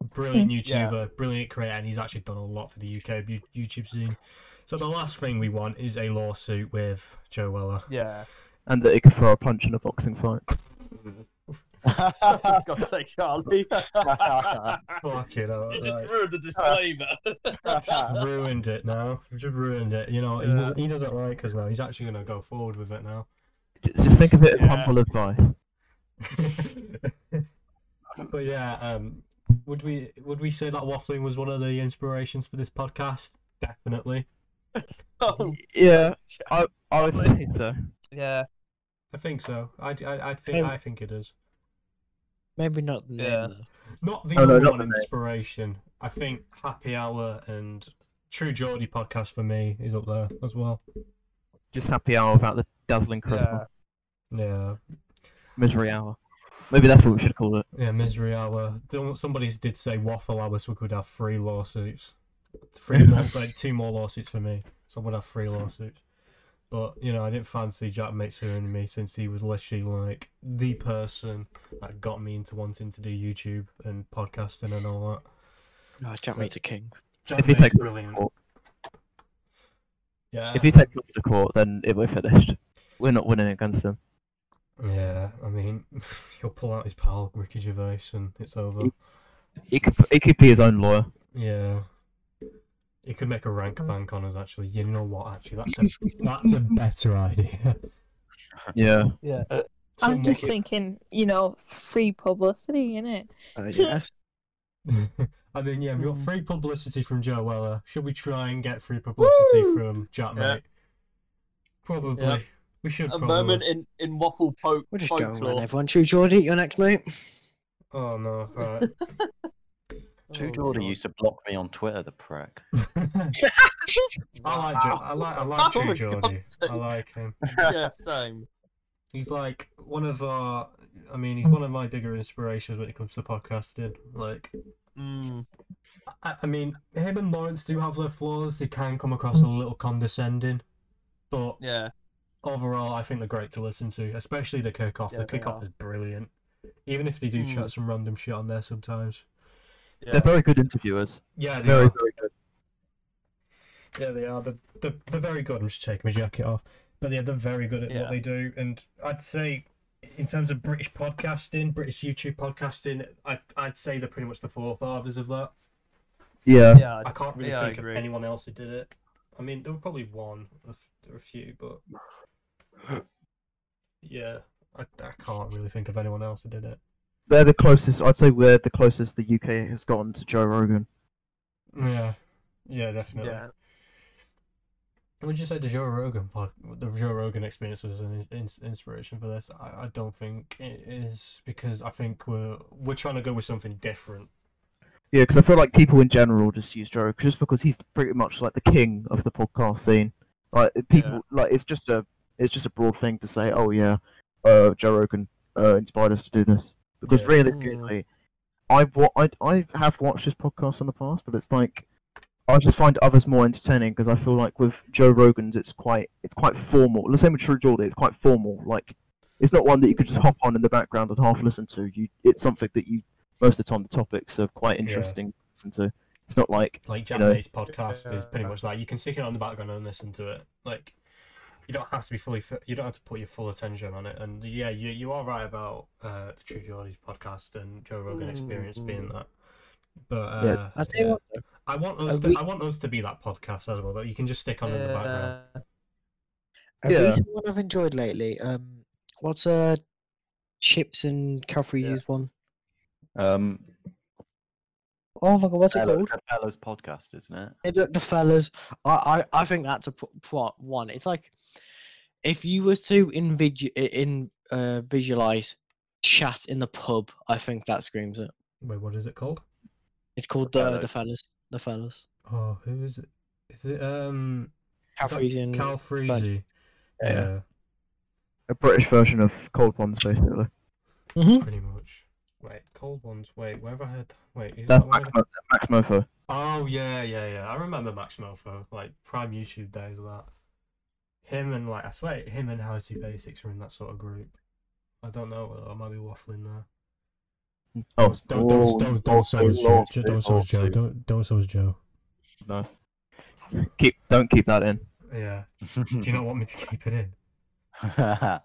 Hmm. Brilliant Yeah. YouTuber, brilliant creator, and he's actually done a lot for the UK YouTube scene. So the last thing we want is a lawsuit with Joe Weller. Yeah. And that he could throw a punch in a boxing fight. God's sake, Charlie. Fuck it, you just right. ruined the disclaimer. Just ruined it now. We've Just ruined it. You know, he, Yeah. doesn't, he doesn't like us now. He's actually gonna go forward with it now. Just think of it as Yeah. humble advice. but yeah, um, would we would we say that waffling was one of the inspirations for this podcast? Definitely. Oh, Yeah, God. I would say so. yeah. I think so. I, I, I think Um, I think it is. Maybe not the name Yeah. though. Not the Oh, no, not one the name. inspiration. I think Happy Hour and True Geordie podcast for me is up there as well. Just happy hour without the dazzling charisma. Yeah, Misery hour. Maybe that's what we should call it. yeah. Misery Hour. Somebody did say Waffle Hour, so we could have three lawsuits. Three more, like two more lawsuits for me. So I would have three lawsuits. But you know, I didn't fancy Jack Mixer me since he was literally like the person that got me into wanting to do YouTube and podcasting and all that. No, Jack So- Mate's a king. Jack If he takes us to brilliant. court, Yeah. if he takes us to court, then it, we're finished. We're not winning against him. Yeah, I mean, he'll pull out his pal Ricky Gervais and it's over. He could he could be his own lawyer. Yeah. He could make a rank bank on us. Actually, you know what? Actually, that's a that's a better idea. Yeah. Yeah. I'm just could- thinking, you know, free publicity, innit? Uh, yes. I mean, yeah, we got Mm. free publicity from Joe Weller. Should we try and get free publicity Woo! from Jack Yeah. Mate? Probably. Yeah. We should. A probably. moment in, in waffle poke We'll just go around folklore. everyone. True Geordie, you're next, mate. Oh no! Right. True Oh, used to block me on Twitter, the prick. I like Jo- I like I like Oh, True for Geordie. God's I like him. yeah, same. He's like one of our. I mean, he's one of my bigger inspirations when it comes to podcasting. Like, Mm, I, I mean, him and Lawrence do have their flaws. They can come across a little condescending, but yeah. overall, I think they're great to listen to. Especially the kickoff. Yeah, the they kickoff are. is brilliant. Even if they do Mm. chat some random shit on there sometimes. Yeah. They're very good interviewers. Yeah, they Very, are. very good. Yeah, they are. They're, they're, they're very good. I'm just taking my jacket off. But yeah, they're very good at Yeah. what they do. And I'd say, in terms of British podcasting, British YouTube podcasting, I'd, I'd say they're pretty much the forefathers of that. Yeah. Yeah, I can't really yeah, think of anyone else who did it. I mean, there were probably one, there were a few, but yeah, I, I can't really think of anyone else who did it. They're the closest. I'd say we're the closest the UK has gotten to Joe Rogan. Yeah, yeah, definitely. Yeah. Would you say the Joe Rogan pod, the Joe Rogan experience was an in, inspiration for this? I, I don't think it is because I think we're we're trying to go with something different. Yeah, because I feel like people in general just use Joe Rogan just because he's pretty much like the king of the podcast scene. Like people, like it's just a it's just a broad thing to say. Oh yeah, uh, Joe Rogan uh, inspired us to do this. Because Yeah. realistically, I've wa- I I have watched this podcast in the past, but it's like I just find others more entertaining because I feel like with Joe Rogan's, it's quite it's quite formal. The same with True Geordie, it's quite formal. Like it's not one that you could just hop on in the background and half listen to. You it's something that you most of the time the topics are quite interesting to listen to. It's not like Like Jack know. Mate's podcast is pretty much like you can stick it on the background and listen to it. Like you don't have to be fully fi- you don't have to put your full attention on it. And yeah, you you are right about uh, the True Geordie's podcast and Joe Rogan experience being that. But uh, Yeah. I tell you yeah. what, I want us to we- I want us to be that podcast as well. That you can just stick on in the background. Yeah. a Yeah. recent one I've enjoyed lately. Um, what's uh, Chips and Calfreezy's one? Um, Oh my god, what's it called? the Fellas podcast, isn't it? Hey, look, the fellas. I, I, I think that's a p- plot one. It's like if you were to invigu- in uh, visualize chat in the pub. I think that screams it. Wait, what is it called? It's called the Hello. the fellas. The fellas. Oh, who is it? Is it um Calfreezy Cal Yeah, yeah. yeah, A British version of Cold Ones, basically. Mhm. pretty much. Wait, cold ones. Wait, where have I heard? Wait, is That's that where Max, Mo- Max Moefoe. Oh yeah, yeah, yeah. I remember Max Moefoe, like prime YouTube days of that. Him and like I swear, him and How to Basics are in that sort of group. I don't know. I might be waffling there. Oh, don't don't Oh, don't don't say lawsuit, it's Joe. lawsuit, Don't say it's Joe. lawsuit. Don't don't say it's Joe. no. Keep, don't keep that in. Yeah. Do you not want me to keep it in?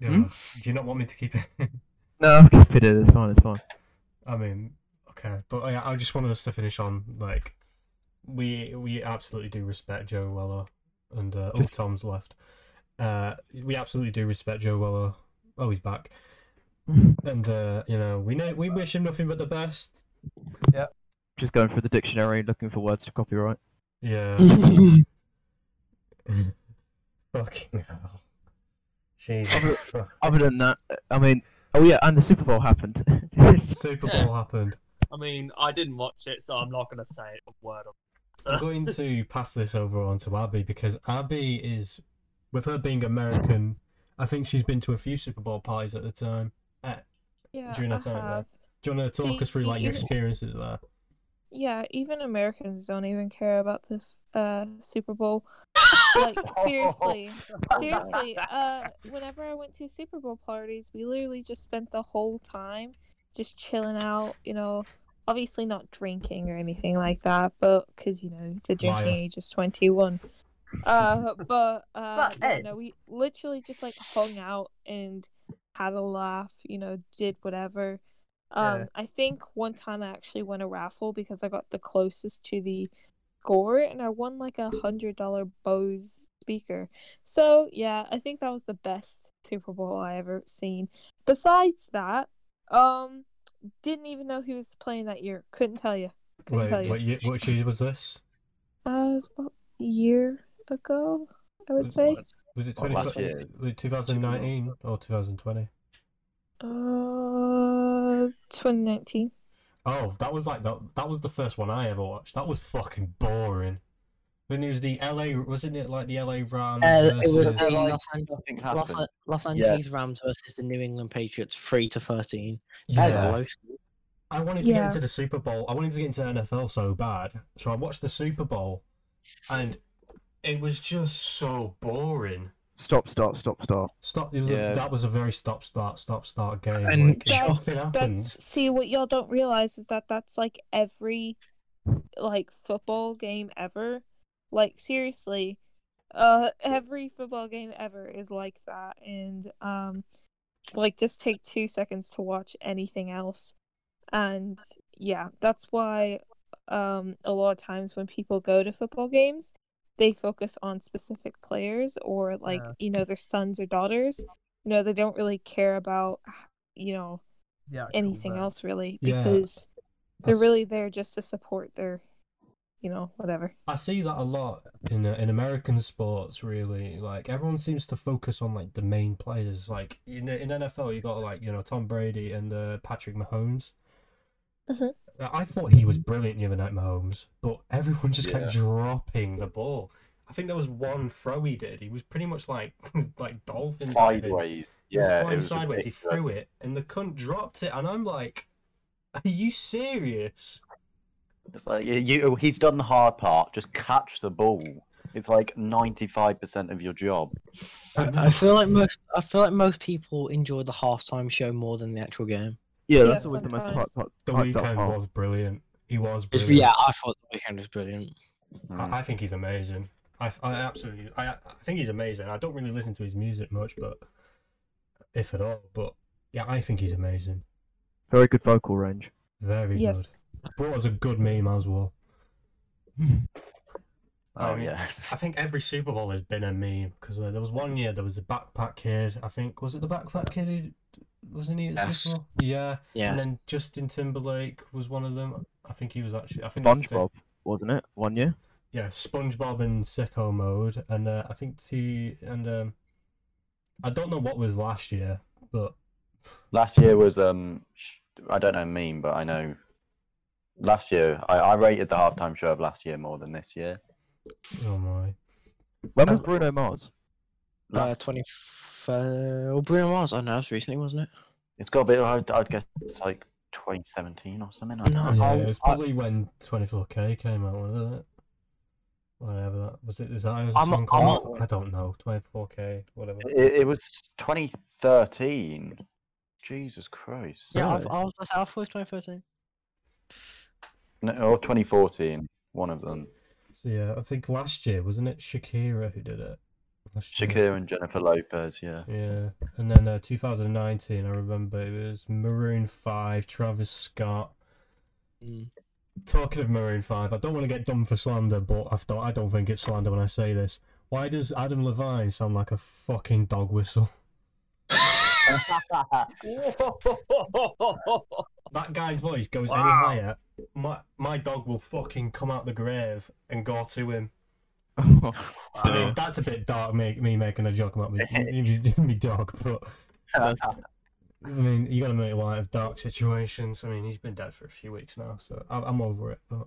Yeah. Hmm? Do you not want me to keep it in? No, keep it in. It's fine. It's fine. I mean, okay, but I, I just wanted us to finish on like we we absolutely do respect Joe Weller and uh, oh Tom's left. Uh, we absolutely do respect Joe Weller. Oh, he's back, and uh, you know we know we wish him nothing but the best. Yeah. Just going through the dictionary looking for words to copyright. Yeah. Fucking hell. Jesus. Other than that, I mean, oh yeah, and the Super Bowl happened. Super Yeah. Bowl happened. I mean, I didn't watch it, so I'm not gonna say a word on it. I'm going to pass this over on to Abby because Abby is, with her being American, I think she's been to a few Super Bowl parties at the time. Uh, Yeah, During that I time, yeah. have. do you want to talk See, us through like your experiences there? Yeah, even Americans don't even care about the uh Super Bowl. Like seriously, seriously. Uh, whenever I went to Super Bowl parties, we literally just spent the whole time just chilling out. You know, obviously not drinking or anything like that, but because you know the drinking Liar. age is twenty one. Uh, but uh, But, yeah, Ed. no, we literally just like hung out and had a laugh. You know, did whatever. Um, Yeah. I think one time I actually won a raffle because I got the closest to the score, and I won like a hundred dollar Bose speaker. So yeah, I think that was the best Super Bowl I ever seen. Besides that, um, didn't even know who was playing that year. Couldn't tell you. Couldn't Wait, tell you. what, year, what year was this? Uh, it was about a year ago, I would Was- say. Was it 20, last year? was it 2019 or 2020? Uh, 2019. Oh, that was like the, that was the first one I ever watched. That was fucking boring. When it was the LA, wasn't it like the LA Rams? Uh, it was the like Los, Angeles, Nothing Los, happened. Los Yeah. Rams versus the New England Patriots, three to thirteen. Yeah. was a low score. I wanted to Yeah. get into the Super Bowl. I wanted to get into NFL so bad. So I watched the Super Bowl and it was just so boring. Stop, start, stop, start. Stop. It was Yeah. a, that was a very stop, start, stop, start game. And like, That's, that's see what y'all don't realize is that that's like every like football game ever. Like seriously, uh, every football game ever is like that, and um, like just take two seconds to watch anything else, and yeah, that's why um a lot of times when people go to football games, they focus on specific players or like Yeah. you know their sons or daughters. You know they don't really care about you know yeah, anything else really Yeah. because they're really there just to support their you know whatever I see that a lot in uh, in American sports. Really, like everyone seems to focus on like the main players. Like in in NFL, you got like you know Tom Brady and uh, Patrick Mahomes. Uh, I thought he was brilliant the other night, Mahomes, but everyone just kept dropping the ball. I think there was one throw he did. He was pretty much like like dolphin diving. Sideways. He was Yeah, flying it was sideways. He threw it, and the cunt dropped it, and I'm like, "Are you serious?" It's like you, you, he's done the hard part. Just catch the ball. It's like ninety-five percent of your job. I, I feel like most I feel like most people enjoy the halftime show more than the actual game. Yeah, Yeah, that's always the most hyped, sometimes. hyped, The Weeknd part. was brilliant. He was brilliant. yeah, I thought the Weeknd was brilliant. Mm. I, I think he's amazing. I, I absolutely, I, I think he's amazing. I don't really listen to his music much, but if at all, but yeah, I think he's amazing. Very good vocal range. Very Yes. good. Brought us a good meme as well. Oh Um, yeah. I think every Super Bowl has been a meme because uh, there was one year there was a backpack kid. I think was it the backpack kid who wasn't he at the Yes. Super Bowl? Yeah. And then Justin Timberlake was one of them. I think he was actually. I think it was SpongeBob, wasn't it? One year. yeah, SpongeBob in sicko mode, and uh, I think T and um, I don't know what was last year, but Last year was um I don't know meme, but I know last year I, I rated the halftime show of last year more than this year. Oh my. When was Uh, Bruno Mars? Uh, twenty. Oh, Bruno Mars. Oh no, that was recently, wasn't it? It's got a bit. I'd, I'd guess it's like 2017 or something. I don't No, know. Yeah, it was I- probably when 24K came out, wasn't it? Whatever that was. It is that a I'm- song I'm not- I don't know. 24K, whatever. It, it was 2013. Jesus Christ. Yeah, Really? I, I was. I thought it was 2013. No, or 2014. One of them. So yeah, I think last year wasn't it Shakira who did it? Last year. Shakira and Jennifer Lopez. Yeah. Yeah, and then uh, 2019, I remember it was Maroon Five, Travis Scott. Mm. Talking of Maroon Five, I don't want to get done for slander, but I don't, I don't think it's slander when I say this. Why does Adam Levine sound like a fucking dog whistle? That guy's voice goes any higher, my my dog will fucking come out the grave and go to him. I mean, that's a bit dark, me, me making a joke about me, me, me dog, but I mean, you got to make light of dark situations. I mean, he's been dead for a few weeks now, so I'm, I'm over it. But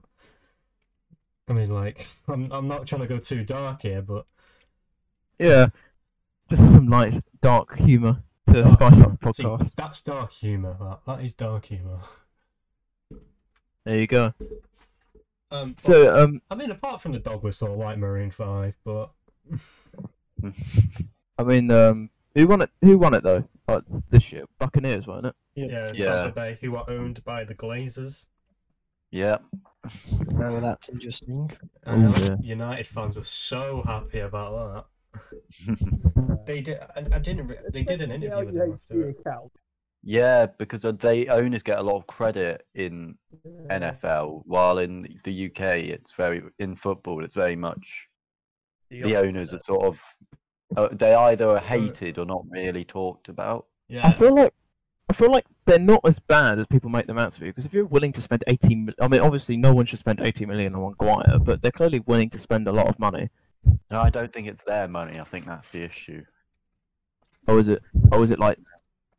I mean, like, I'm I'm not trying to go too dark here, but yeah, just some light, dark humour to dark spice up the humour. See, that's dark humor. That that is dark humor. There you go. Um, but- So, um, I mean, apart from the dog whistle, I like Maroon Five, but I mean, um, who won it? Who won it though? Uh, this year, Buccaneers, weren't it? yeah, Yeah. Tampa Bay, who are owned by the Glazers. yeah. Oh, that's interesting. And yeah. United fans were so happy about that. They did. I, I didn't. Re- they did an interview with them after. it. yeah, because uh, they owners get a lot of credit in NFL, while in the UK it's very in football it's very much the owners are sort of uh, they either are hated or not really talked about. Yeah. I feel like I feel like they're not as bad as people make them out to be. Because if you're willing to spend 18, I mean, obviously no one should spend 80 million on Maguire, but they're clearly willing to spend a lot of money. No, I don't think it's their money. I think that's the issue. Or is it? Or is it like?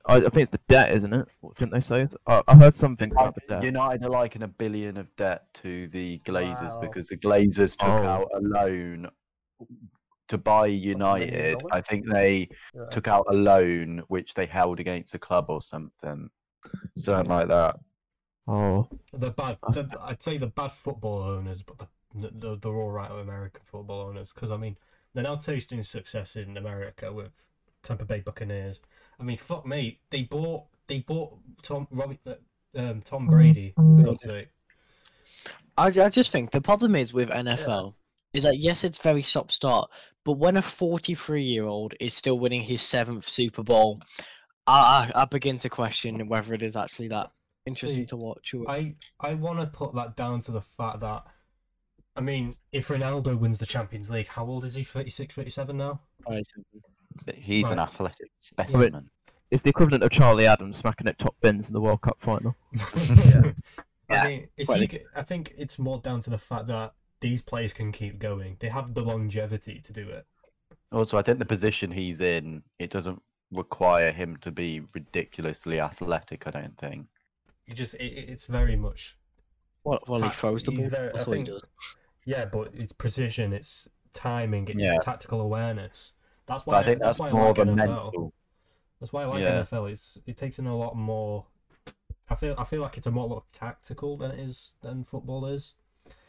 I, I think it's the debt, isn't it? What Didn't they say? It's, I, I heard something about the debt. United are liking a billion of debt to the Glazers Wow. because the Glazers took Oh. out a loan to buy United. I think they Yeah. took out a loan which they held against the club or something, something like that. Oh, The bad. The, I'd say the bad football owners, but the, the, they're all right American football owners because I mean they're now tasting success in America with Tampa Bay Buccaneers. I mean, fuck me, they bought they bought Tom Robbie, uh, um, Tom Brady. For God's sake. I, I just think the problem is with NFL is that yes, it's very stop start, but when a 43 year old is still winning his seventh Super Bowl, I, I I begin to question whether it is actually that interesting See, to watch. Or... I I want to put that down to the fact that. I mean, if Ronaldo wins the Champions League, how old is he? 36, 37 now? Right. He's an Right. athletic specimen. it's the equivalent of Charlie Adams smacking at top bins in the World Cup final. I Yeah, mean, if well, you, it- c- I think it's more down to the fact that these players can keep going. They have the longevity to do it. Also, I think the position he's in, it doesn't require him to be ridiculously athletic. I don't think. You just, it, it- it's very much, Well, well, he throws the he's ball. very- I That's what he does. Yeah, but it's precision, it's timing, it's Yeah. tactical awareness. That's But why I think that's, why I more like of a NFL. mental. That's why I like Yeah. NFL. It's it takes in a lot more. I feel I feel like it's a more lot tactical than it is than football is.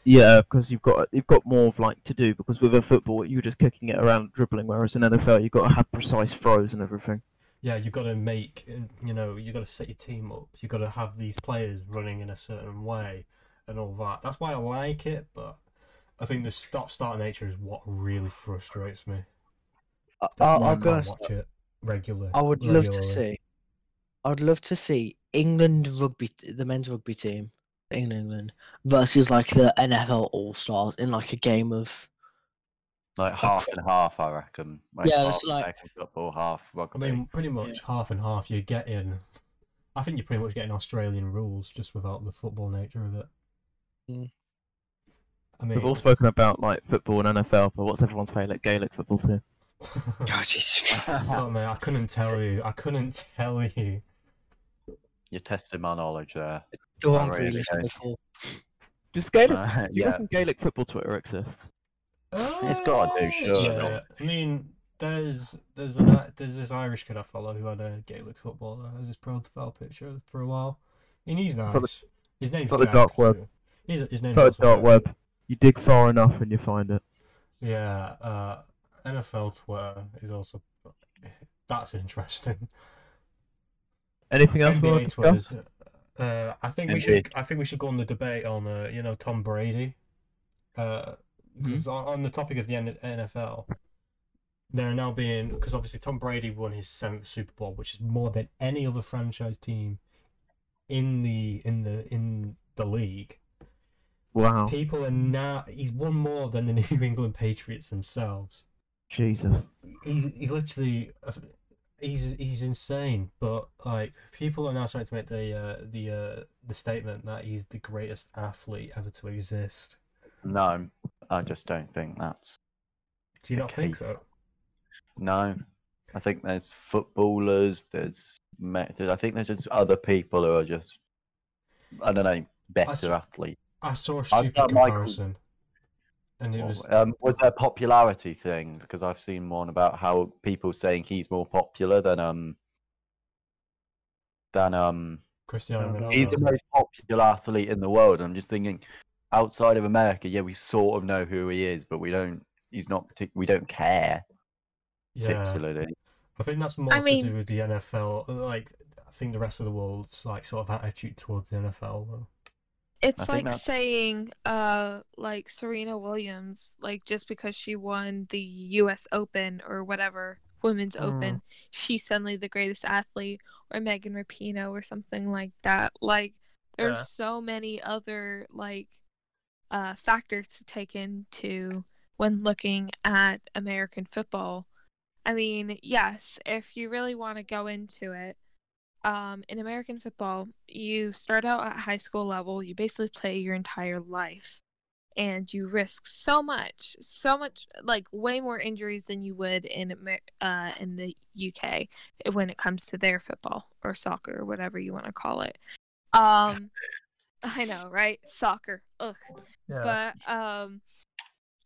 Yeah, because you've got you've got more of like to do. Because with a football, you're just kicking it around, dribbling. Whereas in NFL, you've got to have precise throws and everything. Yeah, you've got to make, you know, you've got to set your team up. You've got to have these players running in a certain way and all that. That's why I like it, but I think the stop-start nature is what really frustrates me. I, That's I, why I I'll go. can't watch it regularly. I would love to see. I would love to see England rugby, the men's rugby team, England, England versus like the NFL All Stars in like a game of. Like half and half, I reckon. Like Yeah, half it's like- American football, half rugby. I mean, pretty much half and half. You're getting, I think you're pretty much getting Australian rules just without the football nature of it. Mm. I mean, We've all spoken about like football and NFL, but what's everyone's favourite Gaelic football team? God, Jesus Christ. oh man, I couldn't tell you. I couldn't tell you. you're testing my knowledge there. The one really Grealish don't. Does Gaelic, Uh, do you yeah, reckon Gaelic football Twitter exists? It's gotta do, sure. surely. Yeah, I mean, there's there's an, there's this Irish kid I follow who had a Gaelic footballer as his profile picture for a while, and he's nice. It's like his name's like the Jack, dark web. His, his name's It's like also a dark Jack. web. You dig far enough and you find it. Yeah, uh, NFL Twitter is also that's interesting. Anything else we want to discuss? Twitter's, uh, I think we should. I think we should go on the debate on, uh, you know, Tom Brady. Uh, Mm-hmm. because on, on the topic of the N- NFL, there are now being because obviously Tom Brady won his seventh Super Bowl, which is more than any other franchise team in the in the in the league. Wow. People are now he's won more than the New England Patriots themselves. Jesus. He's he literally he's he's insane. But like people are now starting to make the uh, the uh, the statement that he's the greatest athlete ever to exist. no, I just don't think that's Do you The not think so? no. I think there's footballers. There's me- I think there's just other people who are just I don't know better athletes. I saw a stupid thought Michael- comparison, and it was Um, was there a popularity thing? Because I've seen one about how people saying he's more popular than um than um Cristiano Ronaldo. he's the most popular athlete in the world. I'm just thinking, outside of America, yeah, we sort of know who he is, but we don't. He's not. Partic- we don't care yeah, particularly. I think that's more I to mean- do with the NFL. Like, I think the rest of the world's like sort of attitude towards the NFL. Though. It's like that's- saying, uh, like Serena Williams, like just because she won the U.S. Open or whatever Women's Mm. Open, she's suddenly the greatest athlete, or Megan Rapinoe or something like that. Like, there's Yeah. so many other like, uh, factors to take into when looking at American football. I mean, yes, if you really want to go into it, um, in American football, you start out at high school level, you basically play your entire life, and you risk so much, so much, like way more injuries than you would in uh, in the UK when it comes to their football or soccer or whatever you want to call it. Um, I know, right? Soccer. Ugh but um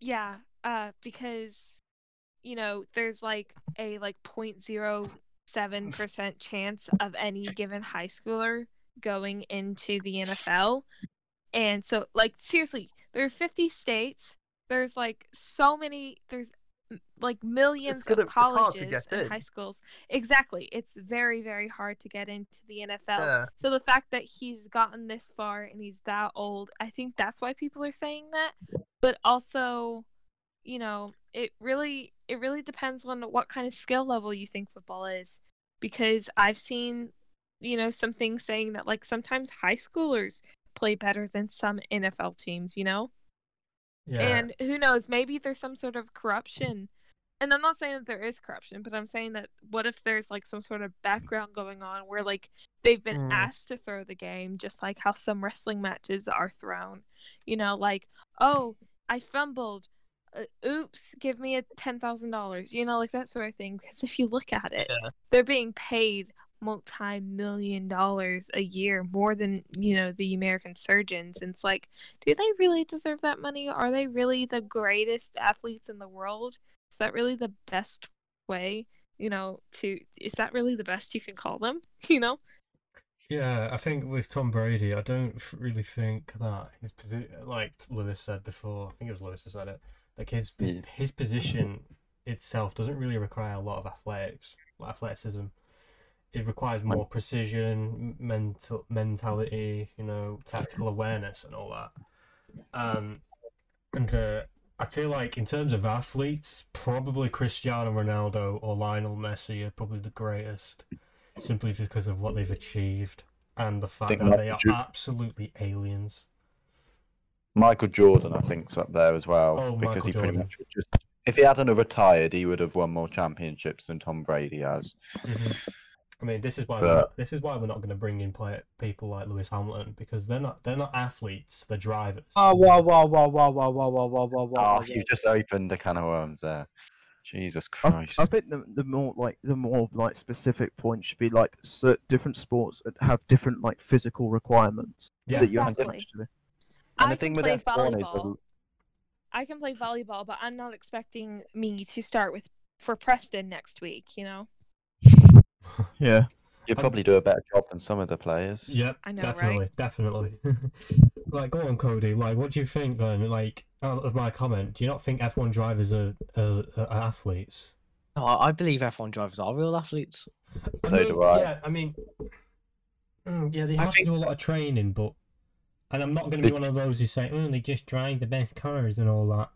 yeah uh because you know there's like a like 0.07% chance of any given high schooler going into the NFL and so like seriously there are 50 states there's like so many there's like millions gonna- of it's hard to colleges and in. high schools exactly it's very very hard to get into the NFL Yeah. so the fact that he's gotten this far and he's that old, I think that's why people are saying that. But also, you know, it really it really depends on what kind of skill level you think football is. Because I've seen, you know, some things saying that like sometimes high schoolers play better than some NFL teams, you know? Yeah, And who knows, maybe there's some sort of corruption. And I'm not saying that there is corruption, but I'm saying that what if there's like some sort of background going on where like they've been Mm. asked to throw the game, just like how some wrestling matches are thrown. You know, like, oh, I fumbled. Uh, oops, give me a $10,000. You know, like that sort of thing. Because if you look at it, Yeah. they're being paid multi million dollars a year more than you know the american surgeons and it's like do they really deserve that money are they really the greatest athletes in the world is that really the best way you know to is that really the best you can call them you know yeah. I think with Tom Brady, I don't really think that his position, like Lewis said before, I think it was Lewis who said it. Like his his, Yeah. his position itself doesn't really require a lot of athletics, like athleticism. It requires more precision, mental mentality, you know, tactical awareness, and all that. Um, and uh, I feel like in terms of athletes, probably Cristiano Ronaldo or Lionel Messi are probably the greatest, simply because of what they've achieved and the fact that they are absolutely aliens. Michael Jordan, I think, is up there as well Oh, because Michael he pretty much would just. If he hadn't have retired, he would have won more championships than Tom Brady has. I mean, this is why But- not, this is why we're not going to bring in play, people like Lewis Hamilton because they're not they're not athletes, they're drivers. Oh, wow, wow, wow, wow, wow, wow, wow, wow, wow, wow. Oh, you just opened a can of worms there. Jesus Christ. I think the, the more like the more like specific points should be like cer different sports have different like physical requirements Yeah. that you have to Exactly. Actually. And I the thing can with play F1 is volleyball. the- I can play volleyball, but I'm not expecting me to start with for Preston next week. You know, Yeah. You'd probably do a better job than some of the players. Yep, I know, definitely, right? definitely. like, go on, Cody. Like, what do you think then? Like, out of my comment, do you not think F1 drivers are, are, are athletes? No, I I believe F1 drivers are real athletes. So mean, do I. Yeah, I mean, mm, yeah, they I have think- to do a lot of training, but and I'm not going to be one of those who say, "Oh, they just drive the best cars and all that."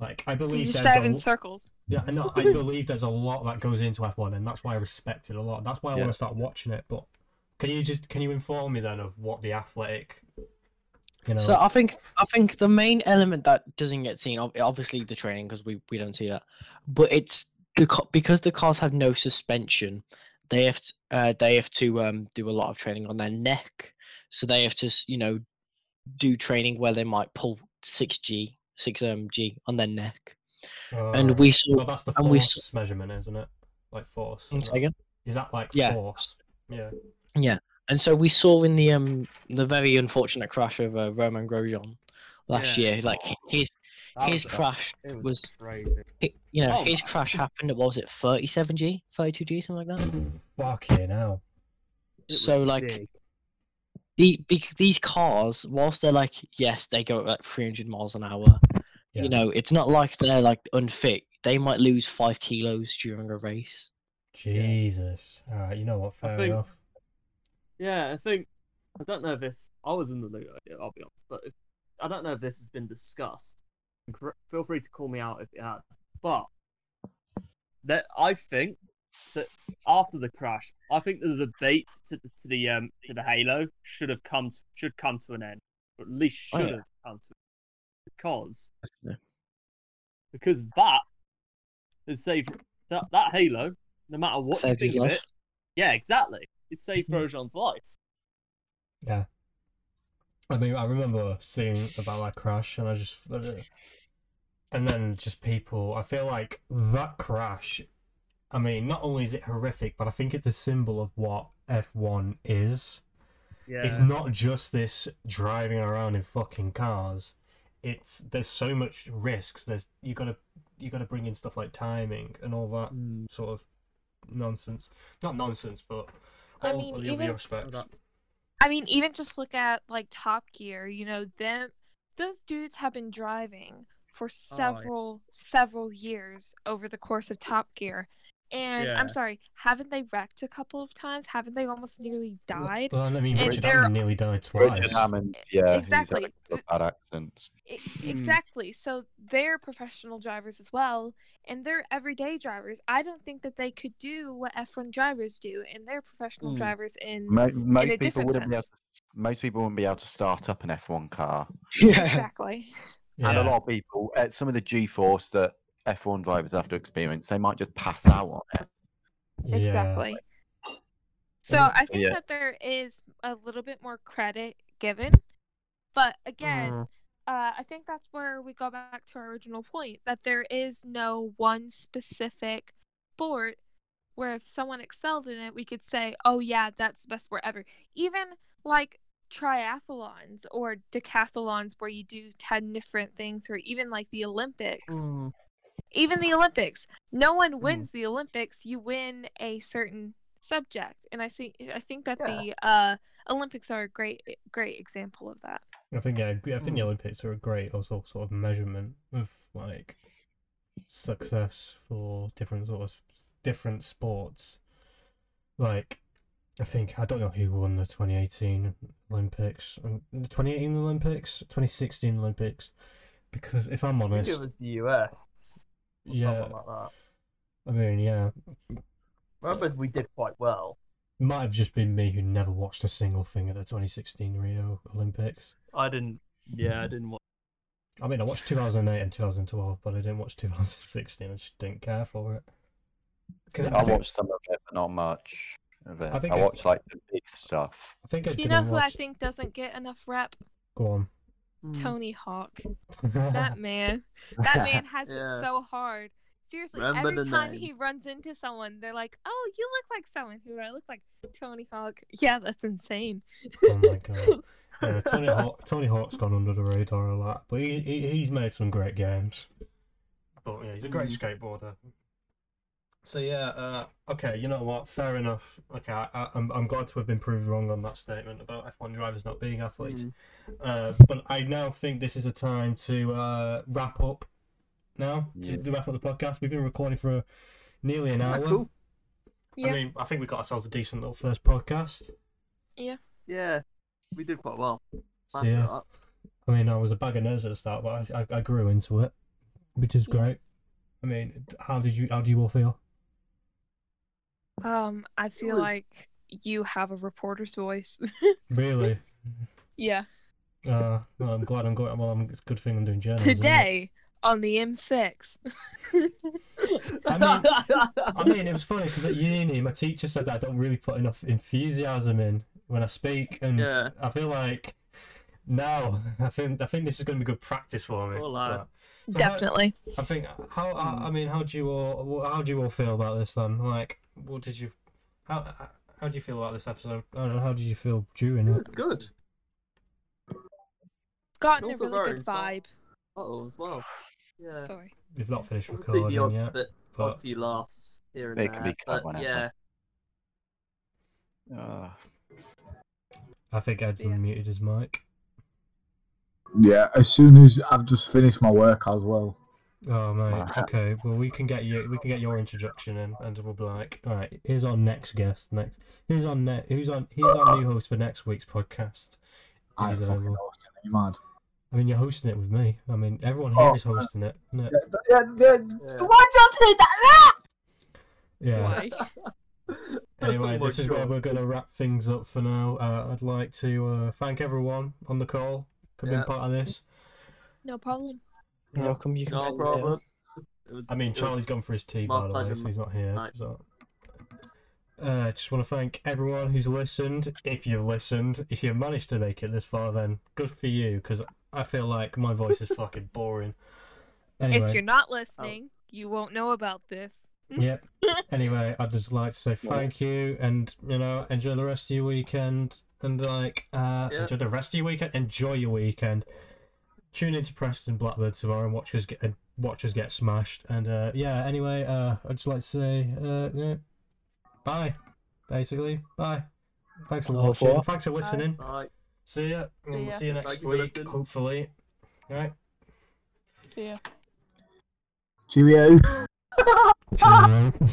Like, I you believe just drive a in circles. yeah, I know. I believe there's a lot that goes into F1, and that's why I respect it a lot. That's why I Yeah. want to start watching it. But can you just can you inform me then of what the athletic, you know? So I think I think the main element that doesn't get seen, obviously the training because we, we don't see that, but it's the because the cars have no suspension, they have to, uh, they have to um do a lot of training on their neck, so they have to you know do training where they might pull six G six mg on their neck, and we saw Well, that's the and we force measurement, isn't it? Like force. One Is that, second. is that like Yeah. force? Yeah. Yeah, and so we saw in the um the very unfortunate crash of uh, Romain Grosjean last Yeah. year, like his That his was- crash It was, was crazy. hi- you know Oh his my crash happened at what was it 37g 32g something like that Fucking hell. It so like big. The, bec- these cars whilst they're like yes they go at like 300 miles an hour Yeah. you know it's not like they're like unfit they might lose five kilos during a race Jesus. Alright, you know what? I Fair think- enough. Yeah, I think I don't know if this. I was in the loop. I'll be honest, but if, I don't know if this has been discussed. Feel free to call me out if it has. But that I think that after the crash, I think the debate to the to the um to the Halo should have come to, should come to an end, or at least Oh, should yeah. have come to, because Definitely. because that has saved that that Halo. No matter what Saved you think of life. it, yeah, exactly. It saved Hmm. Grosjean's life. Yeah. I mean, I remember seeing about that crash, and I just, and then just people. I feel like that crash. I mean, not only is it horrific, but I think it's a symbol of what F1 is. Yeah. It's not just this driving around in fucking cars. It's there's so much risks. There's you gotta you gotta bring in stuff like timing and all that Mm. sort of nonsense. Not nonsense, but I mean, of the even- other aspects. I mean, even just look at like Top Gear. You know, them those dudes have been driving for Oh, yeah. several several years over the course of Top Gear. And Yeah. I'm sorry, haven't they wrecked a couple of times? Haven't they almost nearly died? Well, I mean, And Richard they're- Hammond nearly died twice. Richard Hammond, yeah, Exactly. he's had a bad accents. I- Hmm. Exactly. So they're professional drivers as well, and they're everyday drivers. I don't think that they could do what F1 drivers do, and they're professional Mm. drivers in Mo- most a people different wouldn't be able sense. to, most people wouldn't be able to start up an F1 car, yeah exactly. and a lot of people, at some of the G-force that F1 drivers have to experience, they might just pass out on it. Yeah. Exactly. So I think yeah. that there is a little bit more credit given, but again, Mm. uh, I think that's where we go back to our original point that there is no one specific sport where if someone excelled in it, we could say, "Oh yeah, that's the best sport ever." Even like triathlons or decathlons where you do 10 different things or even like the Olympics Mm. Even the Olympics, no one wins the Olympics. You win a certain subject, and I see. I think that the uh, Olympics are a great, great example of that. I think yeah, I think Mm. the Olympics are a great also sort of measurement of like success for different sort of different sports. Like, I think I don't know who won the 2018 Olympics, um, the 2018 Olympics, 2016 Olympics, because if I'm I think honest, it was the US. Or yeah, Something like that. I mean, yeah, Remember, we did quite well. it might have just been me who never watched a single thing at the 2016 Rio Olympics. I didn't. Yeah, I didn't watch. I mean, I watched 2008 and 2012, but I didn't watch 2016. I just didn't care for it. 'Cause I think- watched some of it, but not much of it. I I, think I- watched like the big stuff. I think I Do you know didn't who I think doesn't get enough rep? Go on. Mm. Tony Hawk. That man. That man has Yeah. it so hard. Seriously, Remember every time name. he runs into someone, they're like, "Oh, you look like someone who I look like Tony Hawk." Yeah, that's insane. Oh my god. Yeah, Tony Hawk, Tony Hawk's gone under the radar a lot, but he, he he's made some great games. But yeah, he's a great skateboarder. So yeah, uh, okay, you know what? Fair enough. Okay, I, I, I'm I'm glad to have been proved wrong on that statement about F1 drivers not being athletes. Mm. Uh, but I now think this is a time to uh, wrap up. Now Yeah. to, to wrap up the podcast. We've been recording for nearly an Ah, hour. cool. Yeah. I mean, I think we got ourselves a decent little first podcast. Yeah, Yeah, we did quite well. So, yeah. I mean, I was a bag of nerves at the start, but I, I, I grew into it, which is Yeah. great. I mean, how did you how do you all feel? Um, I feel was- like you have a reporter's voice. Really? yeah. Uh, well, I'm glad I'm going. Well, I'm, it's a good thing I'm doing journalism. Today on the M6. I mean- I mean, it was funny because at uni, my teacher said that I don't really put enough enthusiasm in when I speak, and Yeah. I feel like now I think I think this is going to be good practice for me. Poor lad. but- so how- Definitely. I think how I I mean, how do you all how do you all feel about this then? Like, what did you how how do you feel about this episode? How, how did you feel during it it? was good. Gotten a really good vibe. Oh, as well. Yeah. Sorry. We've not finished Obviously, the recording odd yet, bit, but odd few laughs here and They there. can be cut but yeah, Ah, I think Ed's Yeah. unmuted his mic. Yeah, as soon as I've just finished my work as well. Oh mate, okay. Well, we can get you. We can get your introduction in, and we'll be like, all right. Here's our next guest. Next, who's on net? Who's on? Here's our new host for next week's podcast. I ain't He's fucking available. hosting it, you mad? I mean, you're hosting it with me. I mean, everyone here Oh, is hosting it, isn't it? Yeah, yeah, Yeah. Why just hit that? Yeah. Why? Anyway, Oh my this is where we're going to wrap things up for now. Uh, I'd like to uh, thank everyone on the call for being Yeah. part of this. No problem. You're welcome. You can no pay problem. It was, I mean, it was- Charlie's gone for his tea, my by the way, pleasure, so he's not here. mate. So. Uh, just want to thank everyone who's listened. If you've listened, if you've managed to make it this far, then good for you, because I feel like my voice is fucking boring. Anyway, If you're not listening, you won't know about this. Yep. Anyway, I'd just like to say thank you, and you know, enjoy the rest of your weekend, and like, uh, Yeah. enjoy the rest of your weekend. Enjoy your weekend. Tune into Preston Blackburn tomorrow and watch us get and watch us get smashed. And uh, yeah, anyway, uh, I'd just like to say, uh, yeah, bye. Basically, bye. Thanks for Au watching. revoir. Thanks for listening. Bye. See ya. See and we'll ya. see you next Thank you for week, listening. hopefully. All right. Yeah. Cheerio. Cheerio. 哈哈哈哈哈